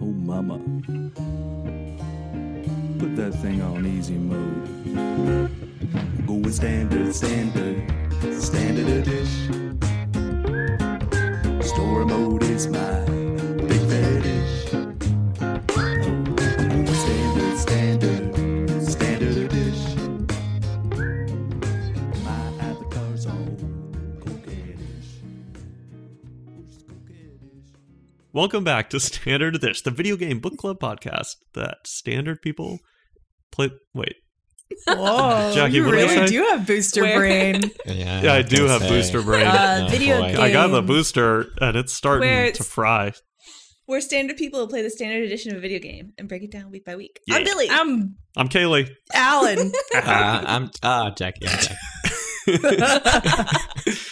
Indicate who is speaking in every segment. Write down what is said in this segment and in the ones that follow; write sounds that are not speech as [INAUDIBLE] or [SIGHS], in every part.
Speaker 1: Oh, mama. Put that thing on easy mode. Going standard, standard, standard edition. Story mode is my
Speaker 2: Welcome back to [LAUGHS] Standard Edish, the video game book club podcast that standard people play. Wait,
Speaker 3: Whoa,
Speaker 2: Jackie,
Speaker 3: you
Speaker 2: what I
Speaker 3: really do have booster
Speaker 4: Where-
Speaker 3: brain.
Speaker 5: Yeah, [LAUGHS]
Speaker 2: yeah, I
Speaker 5: was
Speaker 2: do have
Speaker 5: say.
Speaker 2: booster brain.
Speaker 3: Uh,
Speaker 5: Oh,
Speaker 3: video
Speaker 5: boy.
Speaker 3: game.
Speaker 2: I got the booster, and it's starting
Speaker 4: Where
Speaker 2: to fry.
Speaker 4: We're standard people who play the standard edition of a video game and break it down week by week.
Speaker 2: Yeah.
Speaker 4: I'm Billy.
Speaker 3: I'm
Speaker 2: I'm Kaylee.
Speaker 3: Alan. [LAUGHS]
Speaker 5: Uh, I'm ah Jackie. I'm Jackie.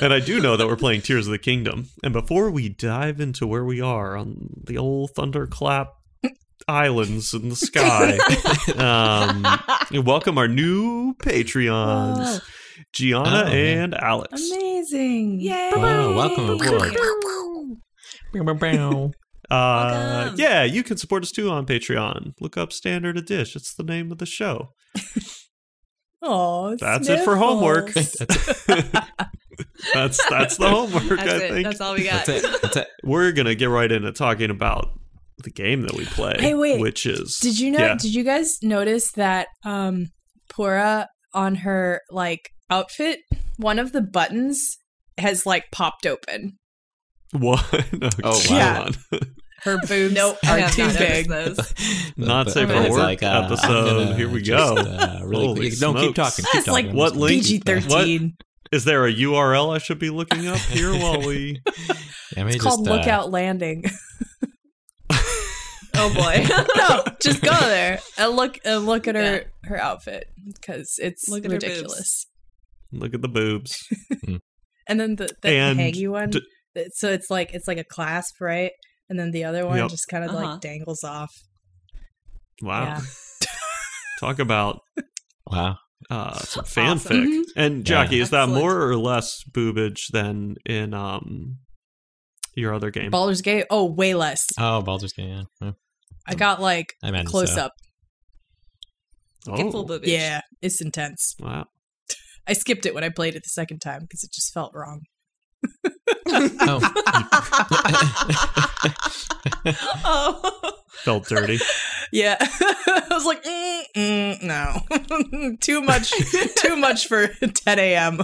Speaker 2: And I do know that we're playing Tears of the Kingdom. And before we dive into where we are on the old Thunderclap Islands in the sky, [LAUGHS] um, welcome our new Patreons, Gianna
Speaker 5: Oh,
Speaker 2: and Alex.
Speaker 3: Amazing.
Speaker 4: Yay!
Speaker 5: Oh, welcome aboard.
Speaker 2: Uh,
Speaker 4: Welcome.
Speaker 2: yeah, you can support us too on Patreon. Look up Standard Edish." It's the name of the show. [LAUGHS]
Speaker 3: Oh,
Speaker 2: That's it for homework. [LAUGHS] That's that's the homework.
Speaker 4: That's
Speaker 2: I
Speaker 4: it.
Speaker 2: think
Speaker 4: That's all we got.
Speaker 5: That's it. That's it. [LAUGHS]
Speaker 2: we're gonna get right into talking about the game that we play.
Speaker 3: Hey, wait.
Speaker 2: which is
Speaker 3: Did you know?
Speaker 2: Yeah.
Speaker 3: Did you guys notice that um Purah on her like outfit, one of the buttons has like popped open.
Speaker 2: What? [LAUGHS] No,
Speaker 5: Oh,
Speaker 3: wow.
Speaker 2: on.
Speaker 3: Her [LAUGHS] boobs
Speaker 4: Nope,
Speaker 3: are too
Speaker 4: not
Speaker 3: big.
Speaker 4: noticed those.
Speaker 2: Not
Speaker 5: The-
Speaker 2: safe for work
Speaker 5: like, uh,
Speaker 2: episode.
Speaker 5: gonna
Speaker 2: Here we
Speaker 5: just,
Speaker 2: go.
Speaker 5: uh, really
Speaker 2: Holy
Speaker 5: quick. Don't keep talking. Keep
Speaker 3: That's
Speaker 5: talking.
Speaker 3: like
Speaker 2: What
Speaker 5: just-
Speaker 2: link-
Speaker 3: PG thirteen.
Speaker 2: Is there a URL I should be looking up here while we? [LAUGHS]
Speaker 5: Yeah, maybe
Speaker 3: It's called
Speaker 5: just, uh,
Speaker 3: Lookout Landing. [LAUGHS]
Speaker 4: Oh boy. [LAUGHS]
Speaker 3: no, just go there and look and look at her her outfit because it's
Speaker 4: Look at
Speaker 3: ridiculous.
Speaker 2: Look at the boobs.
Speaker 3: And then the, the
Speaker 2: And
Speaker 3: hangy one,
Speaker 2: d-
Speaker 3: so it's like it's like a clasp, right? And then the other one
Speaker 2: Yep.
Speaker 3: just kind of
Speaker 4: Uh-huh.
Speaker 3: like dangles off.
Speaker 2: Wow.
Speaker 3: Yeah.
Speaker 2: Talk about
Speaker 5: Wow.
Speaker 2: Uh, some [LAUGHS]
Speaker 4: Awesome.
Speaker 2: fanfic.
Speaker 3: Mhm.
Speaker 2: And Jackie, is that more or less boobage than in um your other game?
Speaker 3: Baldur's Gate. Oh, way less.
Speaker 5: Oh, Baldur's Gate. Yeah. Yeah.
Speaker 3: I got like
Speaker 5: I imagine
Speaker 3: close
Speaker 5: so.
Speaker 3: up.
Speaker 4: Get full
Speaker 2: Oh,
Speaker 4: boobage.
Speaker 3: Yeah, it's intense.
Speaker 2: wow.
Speaker 3: I skipped it when I played it the second time because it just felt wrong. [LAUGHS]
Speaker 5: Oh. [LAUGHS]
Speaker 4: oh. [LAUGHS]
Speaker 2: Felt dirty. [LAUGHS]
Speaker 3: Yeah, [LAUGHS] I was like, mm, mm, no, too much, too much for 10 a.m.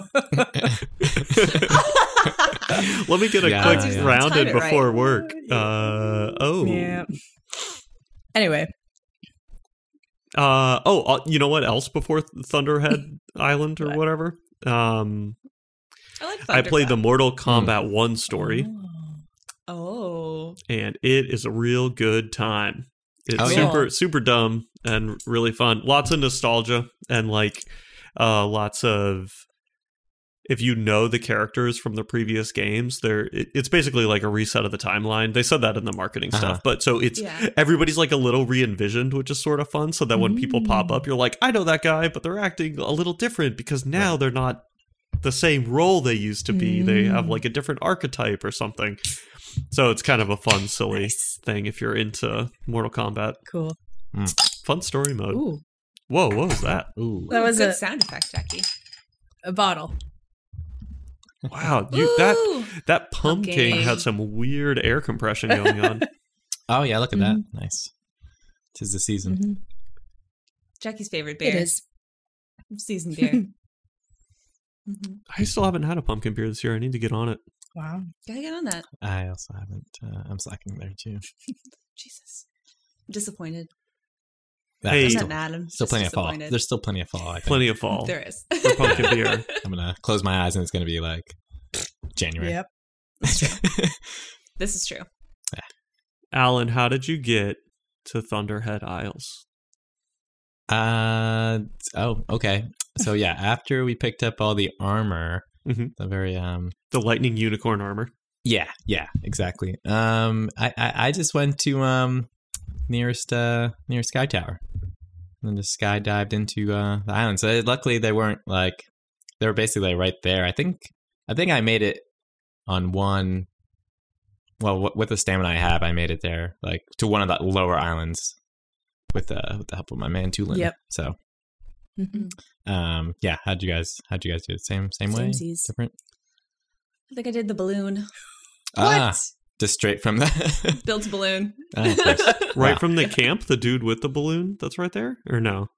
Speaker 2: Let me get a
Speaker 5: Yeah,
Speaker 2: quick
Speaker 5: yeah.
Speaker 2: rounded
Speaker 4: Time it right.
Speaker 2: before work. Uh oh.
Speaker 3: yeah. Anyway,
Speaker 2: Uh oh, uh, you know what else before Thunderhead Island or
Speaker 3: What?
Speaker 2: whatever? Um
Speaker 4: I like
Speaker 2: I played the Mortal
Speaker 5: Hmm.
Speaker 2: Kombat 1 story
Speaker 4: Oh.
Speaker 2: And it is a real good time. It's
Speaker 5: Oh, yeah.
Speaker 2: super super dumb and really fun. Lots of nostalgia and like uh lots of if you know the characters from the previous games, they're it, it's basically like a reset of the timeline. They said that in the marketing
Speaker 5: Uh-huh.
Speaker 2: stuff, but so it's
Speaker 4: Yeah.
Speaker 2: everybody's like a little re-envisioned, which is sort of fun. So that when people pop up, you're like, I know that guy, but they're acting a little different because now they're not the same role they used to be. They have
Speaker 3: Mm.
Speaker 2: like a different archetype or something. So it's kind of a fun, silly
Speaker 3: Nice.
Speaker 2: thing if you're into Mortal Kombat.
Speaker 3: cool.
Speaker 2: Fun story mode.
Speaker 3: Ooh,
Speaker 2: Whoa, what was that?
Speaker 5: Ooh.
Speaker 3: that was
Speaker 4: good
Speaker 3: a,
Speaker 4: sound effect, Jackie.
Speaker 3: a bottle.
Speaker 2: Wow, you that that pumpkin
Speaker 4: Pumpkin.
Speaker 2: had some weird air compression [LAUGHS] going on.
Speaker 5: Oh yeah, look at that.
Speaker 3: Mm-hmm.
Speaker 5: Nice. Tis the season.
Speaker 3: Mhm.
Speaker 4: Jackie's favorite beer.
Speaker 3: It is.
Speaker 4: Season beer. Mhm. [LAUGHS]
Speaker 2: I still haven't had a pumpkin beer this year. I need to get on it.
Speaker 3: Wow.
Speaker 4: Gotta get on that.
Speaker 5: I also haven't. Uh, I'm slacking there too. [LAUGHS]
Speaker 4: Jesus. I'm disappointed.
Speaker 5: That-
Speaker 2: Hey.
Speaker 5: there's
Speaker 4: I'm
Speaker 5: still,
Speaker 4: not mad. I'm
Speaker 5: still plenty of fall. There's still plenty of fall. I think.
Speaker 2: Plenty of fall.
Speaker 4: There is.
Speaker 2: For pumpkin beer. [LAUGHS]
Speaker 5: I'm gonna close my eyes and it's gonna be like January.
Speaker 3: Yep. [LAUGHS]
Speaker 4: This is true.
Speaker 2: Alan, how did you get to Thunderhead Isles?
Speaker 5: Uh oh, okay. So yeah, after we picked up all the armor,
Speaker 2: Mhm.
Speaker 5: the very um
Speaker 2: The lightning unicorn armor.
Speaker 5: yeah, yeah, exactly. Um I I, I just went to um nearest uh near Sky Tower. And just skydived into uh the island. So luckily they weren't like they were basically right there. I think I think I made it on one. Well, w- with the stamina I have, I made it there, like to one of the lower islands, with uh with the help of my man Tulin.
Speaker 3: Yep.
Speaker 5: So,
Speaker 3: Mhm.
Speaker 5: um, yeah. How'd you guys? How'd you guys do it? Same same way?
Speaker 3: Samesies.
Speaker 5: Different?
Speaker 4: I think I did the balloon.
Speaker 5: Ah, just straight from the. [LAUGHS]
Speaker 4: Built a balloon.
Speaker 5: Ah. [LAUGHS]
Speaker 2: Right
Speaker 5: Wow.
Speaker 2: from the camp, the dude with the balloon that's right there? Or no?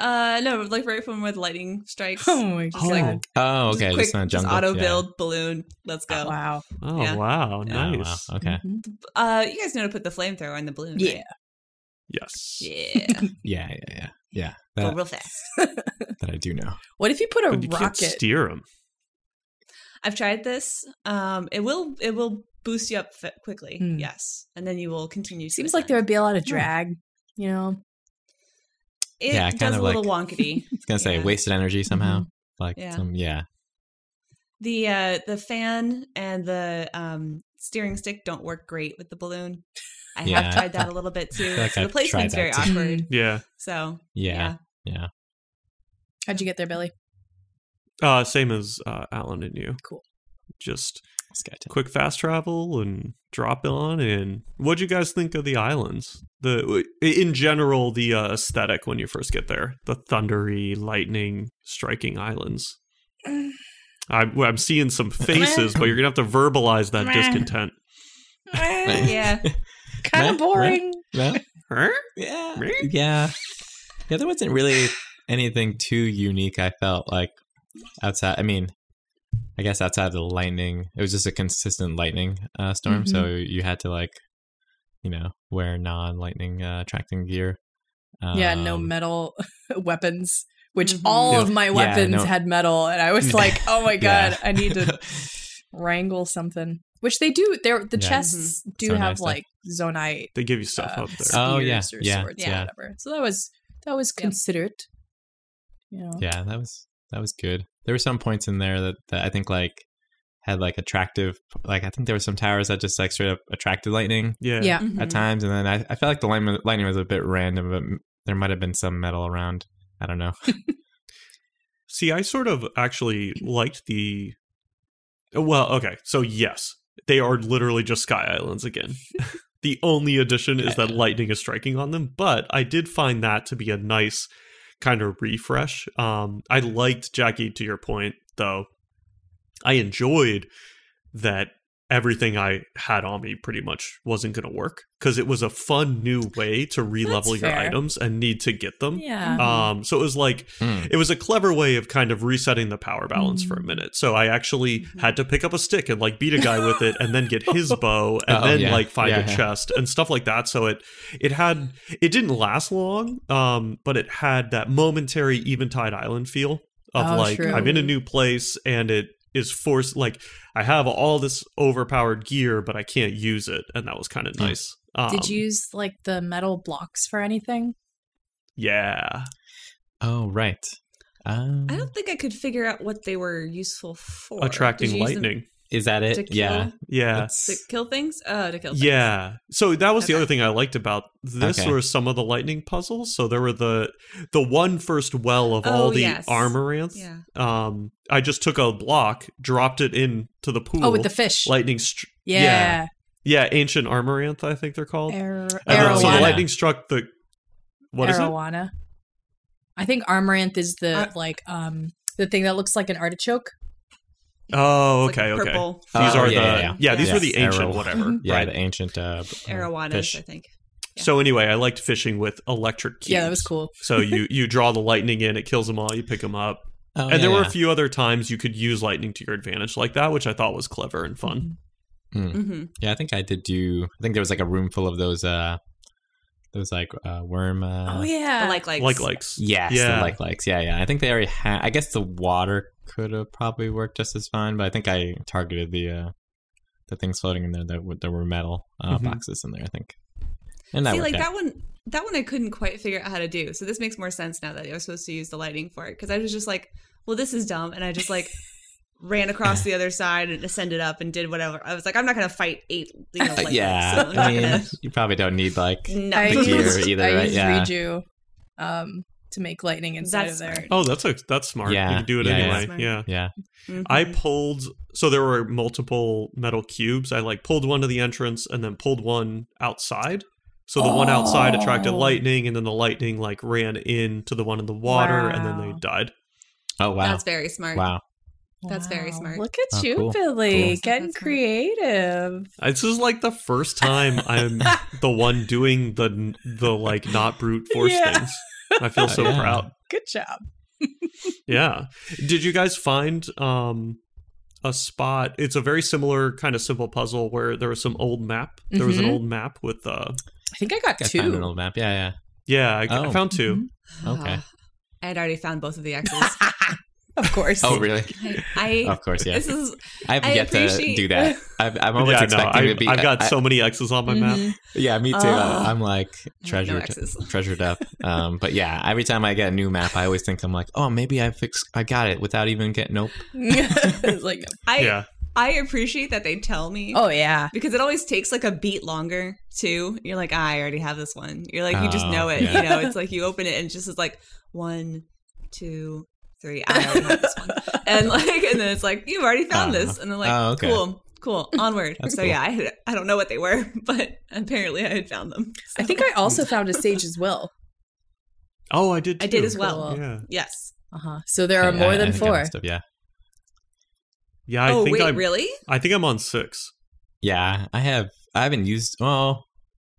Speaker 4: Uh, no, like right from where the lightning strikes.
Speaker 3: Oh my
Speaker 4: Just like,
Speaker 3: god!
Speaker 5: Oh,
Speaker 4: just
Speaker 5: okay.
Speaker 4: quick,
Speaker 5: Just
Speaker 4: just
Speaker 5: jungle.
Speaker 4: auto
Speaker 5: yeah.
Speaker 4: build balloon. Let's go.
Speaker 3: Wow.
Speaker 2: Oh,
Speaker 4: Yeah.
Speaker 2: wow.
Speaker 5: Yeah, wow,
Speaker 2: Nice.
Speaker 5: Okay.
Speaker 3: Mhm.
Speaker 4: Uh, you guys know to put the flamethrower in the balloon.
Speaker 3: Yeah.
Speaker 4: right?
Speaker 2: Yes. [LAUGHS]
Speaker 4: Yeah.
Speaker 5: Yeah, yeah, yeah, yeah.
Speaker 4: Go
Speaker 5: That,
Speaker 4: real fast. [LAUGHS]
Speaker 5: that I do know.
Speaker 3: What if you put a
Speaker 2: But you can't
Speaker 3: rocket?
Speaker 2: steer him.
Speaker 4: I've tried this. Um, it will it will boost you up f- quickly.
Speaker 3: Hmm.
Speaker 4: Yes, and then you will continue. to
Speaker 3: Seems like there would be a lot of drag. You know.
Speaker 4: It
Speaker 5: Yeah,
Speaker 4: does
Speaker 5: kind
Speaker 4: a little
Speaker 5: like- [LAUGHS]
Speaker 4: wonky.
Speaker 5: I was gonna say
Speaker 4: Yeah.
Speaker 5: wasted energy somehow. Like
Speaker 4: Yeah.
Speaker 5: some yeah.
Speaker 4: the uh the fan and the um steering stick don't work great with the balloon. I
Speaker 5: Yeah.
Speaker 4: have tried that a little bit [LAUGHS] too.
Speaker 5: like
Speaker 4: so the placement's very
Speaker 5: too.
Speaker 4: awkward.
Speaker 2: Yeah.
Speaker 4: So
Speaker 5: Yeah. Yeah.
Speaker 3: How'd you get there, Billy?
Speaker 2: Uh, same as uh, Alan and you.
Speaker 3: Cool.
Speaker 2: Just quick fast travel and drop on. And what'd you guys think of the islands? The in general, the uh, aesthetic when you first get there, the thundery, lightning striking islands. I'm, I'm seeing some faces, but you're gonna have to verbalize that discontent.
Speaker 4: yeah, [LAUGHS]
Speaker 3: kind of boring.
Speaker 5: No?
Speaker 2: Huh?
Speaker 5: Yeah. Yeah. Yeah, there wasn't really anything too unique, I felt like outside I mean, I guess outside of the lightning. It was just a consistent lightning uh, storm, so you had to like you know, wear non lightning uh, attracting gear.
Speaker 3: yeah, no
Speaker 5: Um,
Speaker 3: metal [LAUGHS] weapons. Which
Speaker 4: Mhm.
Speaker 3: all
Speaker 2: Yeah.
Speaker 3: of my
Speaker 5: Yeah,
Speaker 3: weapons
Speaker 5: no.
Speaker 3: had metal, and I was [LAUGHS] like, "Oh my
Speaker 5: Yeah.
Speaker 3: god, I need to [LAUGHS] wrangle something." Which they do. They're, the
Speaker 5: Yeah.
Speaker 3: chests do
Speaker 5: So
Speaker 3: have
Speaker 5: nice,
Speaker 3: like zonaite
Speaker 2: They give you stuff
Speaker 3: uh,
Speaker 2: up there.
Speaker 5: Oh, yeah,
Speaker 3: or
Speaker 5: yeah,
Speaker 3: swords or
Speaker 5: yeah.
Speaker 3: whatever. So that was that was
Speaker 4: considered.
Speaker 3: considerate. You know,
Speaker 5: Yeah, that was that was good. There were some points in there that, that I think like had like attractive like I think there were some towers that just like straight up attracted lightning
Speaker 2: yeah.
Speaker 3: yeah.
Speaker 4: Mhm.
Speaker 5: at times, and then I, I felt like the lightning, lightning was a bit random, but there might have been some metal around. I don't know. [LAUGHS]
Speaker 2: See, I sort of actually liked the. Well, okay, so yes, they are literally just sky islands again. [LAUGHS] the only addition is that lightning is striking on them, but I did find that to be a nice kind of refresh. Um, I liked Jackie to your point, though. I enjoyed that everything I had on me pretty much wasn't going to work because it was a fun new way to re-level your
Speaker 3: fair.
Speaker 2: items and need to get them.
Speaker 3: Yeah.
Speaker 2: Um, so it was like
Speaker 5: Hmm.
Speaker 2: it was a clever way of kind of resetting the power balance for a minute. So I actually had to pick up a stick and like beat a guy with it and then get his [LAUGHS] bow and
Speaker 5: Oh,
Speaker 2: then
Speaker 5: yeah.
Speaker 2: like find
Speaker 5: Yeah,
Speaker 2: a
Speaker 5: yeah.
Speaker 2: chest and stuff like that. So it it had it didn't last long, um, but it had that momentary Eventide Island feel of
Speaker 3: Oh,
Speaker 2: like
Speaker 3: true.
Speaker 2: I'm in a new place and it is forced like I have all this overpowered gear, but I can't use it, and that was kind of
Speaker 5: Hmm.
Speaker 2: nice. Um,
Speaker 3: Did you use like the metal blocks for anything?
Speaker 2: Yeah.
Speaker 5: Oh right. Um,
Speaker 4: I don't think I could figure out what they were useful for.
Speaker 2: Attracting
Speaker 4: Did them
Speaker 2: lightning.
Speaker 5: Is that it?
Speaker 4: to kill-
Speaker 5: yeah.
Speaker 2: Yeah.
Speaker 4: To kill things. Oh, to kill. Things.
Speaker 2: Yeah. So that was the other thing I liked about this
Speaker 5: Okay.
Speaker 2: were some of the lightning puzzles. So there were the the one first well of
Speaker 4: Oh,
Speaker 2: all the
Speaker 4: yes.
Speaker 2: armoranth.
Speaker 4: Yeah.
Speaker 2: Um I just took a block, dropped it into the pool.
Speaker 3: Oh, with the fish.
Speaker 2: lightning str-
Speaker 3: yeah.
Speaker 2: yeah. Yeah, ancient armoranth, I think they're called.
Speaker 3: Ar-
Speaker 2: and then, so the lightning struck the what is it?
Speaker 3: Arowana. I think Armoranth is the
Speaker 4: Ar-
Speaker 3: like um the thing that looks like an artichoke.
Speaker 2: Oh,
Speaker 4: It's like
Speaker 2: okay, okay.
Speaker 4: purple
Speaker 2: These
Speaker 5: Oh,
Speaker 2: are
Speaker 5: yeah,
Speaker 2: the
Speaker 5: yeah, yeah.
Speaker 2: these
Speaker 5: Yeah.
Speaker 2: were the ancient
Speaker 5: Arrow-
Speaker 2: whatever. [LAUGHS]
Speaker 5: Yeah,
Speaker 2: right.
Speaker 5: the ancient uh,
Speaker 4: arowanas,
Speaker 5: fish.
Speaker 4: I think. Yeah.
Speaker 2: So anyway, I liked fishing with electric cubes.
Speaker 3: Yeah, that was cool.
Speaker 2: So you [LAUGHS] you draw the lightning in, it kills them all, you pick them up.
Speaker 5: Oh,
Speaker 2: and
Speaker 5: yeah,
Speaker 2: there were
Speaker 5: yeah.
Speaker 2: a few other times you could use lightning to your advantage like that, which I thought was clever and fun.
Speaker 4: Mm-hmm.
Speaker 5: Yeah, I think I did do. I think there was like a room full of those. uh Those like uh worm. Uh,
Speaker 3: oh yeah.
Speaker 4: The like like
Speaker 2: Like likes.
Speaker 5: Yes,
Speaker 2: Yeah.
Speaker 5: the like likes. Yeah, yeah. I think they already had. I guess the water could have probably worked just as fine, but I think I targeted the uh the things floating in there that were, there were metal uh,
Speaker 2: Mhm.
Speaker 5: boxes in there. I think, and that
Speaker 4: See, like
Speaker 5: out.
Speaker 4: that one. That one I couldn't quite figure out how to do. So this makes more sense now that I was supposed to use the lighting for it because I was just like, well, this is dumb, and I just like [LAUGHS] ran across the other side and ascended up and did whatever. I was like, I'm not gonna fight eight. You know, [LAUGHS] like
Speaker 5: yeah,
Speaker 4: so I'm not
Speaker 5: I mean,
Speaker 4: gonna.
Speaker 5: you probably don't need like
Speaker 4: No.
Speaker 3: I
Speaker 5: gear
Speaker 3: used,
Speaker 5: either,
Speaker 3: I
Speaker 5: right?
Speaker 3: used
Speaker 5: Yeah.
Speaker 3: Riju. Um to make lightning inside
Speaker 4: That's
Speaker 3: of there.
Speaker 4: smart.
Speaker 2: Oh, that's a, that's smart.
Speaker 5: Yeah,
Speaker 2: You can do it
Speaker 5: yeah, yeah.
Speaker 2: anyway.
Speaker 4: Smart.
Speaker 2: Yeah.
Speaker 5: Yeah.
Speaker 4: Mhm.
Speaker 2: I pulled so there were multiple metal cubes. I like pulled one to the entrance and then pulled one outside. So the one outside attracted
Speaker 3: Oh.
Speaker 2: lightning, and then the lightning like ran into the one in the water, and then they died.
Speaker 5: Oh wow.
Speaker 4: That's very smart.
Speaker 5: wow.
Speaker 4: That's very smart.
Speaker 3: Look at
Speaker 5: Oh,
Speaker 3: you,
Speaker 5: cool.
Speaker 3: Billy,
Speaker 5: Cool.
Speaker 3: getting creative.
Speaker 2: This is like the first time I'm [LAUGHS] the one doing the the like not brute force
Speaker 3: Yeah.
Speaker 2: things. I feel [LAUGHS] so
Speaker 5: Yeah.
Speaker 2: proud.
Speaker 3: Good job. [LAUGHS]
Speaker 2: Yeah. Did you guys find um a spot? It's a very similar kind of simple puzzle where there was some old map. There was an
Speaker 3: Mhm.
Speaker 2: old map with uh
Speaker 3: I think I got
Speaker 5: I found an
Speaker 3: two.
Speaker 5: old map. Yeah,
Speaker 2: yeah, I, I
Speaker 5: Oh.
Speaker 2: found 2
Speaker 3: Mhm.
Speaker 5: Okay. [SIGHS]
Speaker 4: I had already found both of the X's. [LAUGHS]
Speaker 3: Of course. [LAUGHS]
Speaker 5: Oh really?
Speaker 4: I, I
Speaker 5: Of course, yeah.
Speaker 4: this is
Speaker 5: I've
Speaker 4: I
Speaker 5: yet to
Speaker 4: appreciate-
Speaker 5: do that. [LAUGHS] I've, I'm always
Speaker 2: yeah, no,
Speaker 5: expecting
Speaker 2: I,
Speaker 5: to be.
Speaker 2: I've got
Speaker 5: I-
Speaker 2: so many X's on my map.
Speaker 3: Mhm.
Speaker 5: Yeah, me too.
Speaker 4: Oh.
Speaker 5: I'm like
Speaker 4: I have no
Speaker 5: treasured, [LAUGHS] treasured up. Um, but yeah, every time I get a new map, I always think I'm like, oh, maybe I fixed, I got it without even getting. Nope.
Speaker 3: it's like.
Speaker 4: I
Speaker 2: Yeah.
Speaker 4: I appreciate that they tell me.
Speaker 3: oh yeah.
Speaker 4: Because it always takes like a beat longer too. You're like, ah, I already have this one. You're like, you just
Speaker 5: Oh,
Speaker 4: know it.
Speaker 5: yeah.
Speaker 4: You know, it's like you open it and it just is like one, two, three. I already have this one. [LAUGHS] And like, and then it's like, you've already found
Speaker 5: Uh-huh.
Speaker 4: this. And they're like,
Speaker 5: Oh, okay.
Speaker 4: cool, cool, [LAUGHS] onward.
Speaker 5: That's
Speaker 4: so
Speaker 5: cool.
Speaker 4: yeah, I, had- I don't know what they were, [LAUGHS] but apparently I had found them.
Speaker 3: I think I also found a sage as well.
Speaker 2: Oh, I did.
Speaker 4: I did as well.
Speaker 3: Cool.
Speaker 2: Yeah,
Speaker 3: Uh
Speaker 4: Yes.
Speaker 3: huh. So there are
Speaker 5: Yeah,
Speaker 3: more
Speaker 5: I
Speaker 3: than
Speaker 5: I
Speaker 3: four.
Speaker 5: must have, yeah.
Speaker 2: yeah. I
Speaker 4: oh
Speaker 2: think
Speaker 4: wait,
Speaker 2: I'm.
Speaker 4: really?
Speaker 2: I think I'm on six.
Speaker 5: Yeah, I have. I haven't used. Well,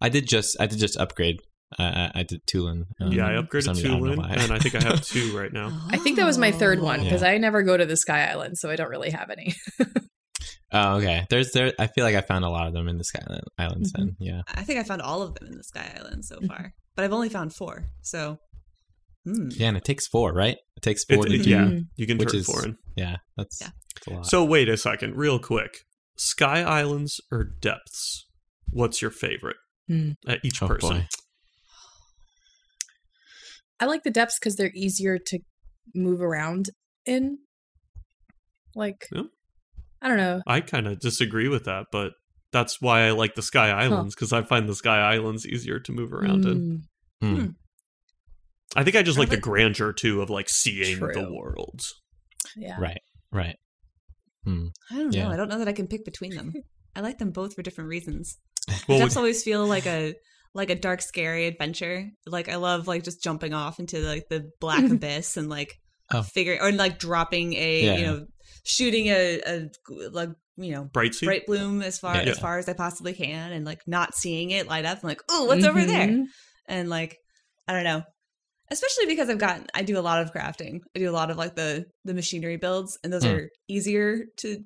Speaker 5: I did just. I did just upgrade. I I, I did Tulin. um,
Speaker 2: yeah, I upgraded
Speaker 5: reason. I
Speaker 2: Tulin,
Speaker 5: why.
Speaker 2: and I think I have [LAUGHS] two right now.
Speaker 3: I think that was my third one because
Speaker 5: Yeah.
Speaker 3: I never go to the Sky Island, so I don't really have any. [LAUGHS]
Speaker 5: oh, okay. There's there. I feel like I found a lot of them in the Sky Islands.
Speaker 3: Mm-hmm.
Speaker 5: Then yeah.
Speaker 4: I think I found all of them in the Sky Island so far, but I've only found four. So, hmm.
Speaker 5: Yeah, and it takes four, right? It takes four
Speaker 2: It-
Speaker 5: to
Speaker 2: it-
Speaker 5: do.
Speaker 2: yeah,
Speaker 3: Mhm.
Speaker 2: you can turn
Speaker 5: is-
Speaker 2: four in.
Speaker 5: Yeah, that's,
Speaker 4: Yeah.
Speaker 5: that's a lot.
Speaker 2: So wait a second, real quick. Sky Islands or depths? What's your favorite?
Speaker 3: Hmm.
Speaker 2: Uh, each
Speaker 5: Oh,
Speaker 2: person.
Speaker 5: boy.
Speaker 3: I like the depths because they're easier to move around in. Like,
Speaker 2: Yeah.
Speaker 3: I don't know.
Speaker 2: I kind of disagree with that, but that's why I like the Sky Islands because I find the Sky Islands easier to move around in.
Speaker 3: Mm,
Speaker 5: Hmm.
Speaker 2: I think I just
Speaker 4: I
Speaker 2: like the grandeur too of like seeing the world.
Speaker 3: yeah.
Speaker 5: Right. Right. Hmm.
Speaker 4: I don't
Speaker 5: Yeah.
Speaker 4: know. I don't know that I can pick between them. [LAUGHS] I like them both for different reasons.
Speaker 2: Well,
Speaker 4: Depths always feel like a like a dark, scary adventure. Like I love like just jumping off into like the black abyss and like
Speaker 5: Oh.
Speaker 4: figure or like dropping a
Speaker 5: Yeah.
Speaker 4: you know shooting a, a like you know
Speaker 2: Bright Sea.
Speaker 4: bright bloom as far
Speaker 5: Yeah.
Speaker 4: as far as I possibly can and like not seeing it light up and like oh what's over there
Speaker 3: Mhm.
Speaker 4: and like I don't know. Especially because I've gotten I do a lot of crafting. I do a lot of like the the machinery builds and those
Speaker 5: Hmm.
Speaker 4: are easier to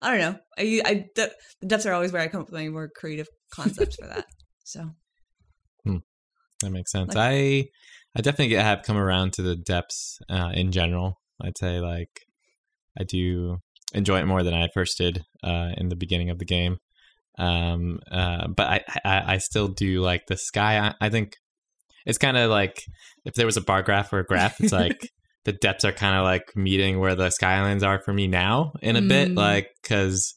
Speaker 4: I don't know. I I the, the depths are always where I come up with my more creative concepts for that. So
Speaker 5: That makes sense.
Speaker 4: Like-
Speaker 5: I I definitely get- have come around to the depths uh, in general. I'd say like I do enjoy it more than I first did uh, in the beginning of the game. Um, uh, but I, I I still do like the sky. I, I think it's kind of like if there was a bar graph or a graph, it's [LAUGHS] like the depths are kind of like meeting where the skylines are for me now in a bit,
Speaker 3: Mm.
Speaker 5: like because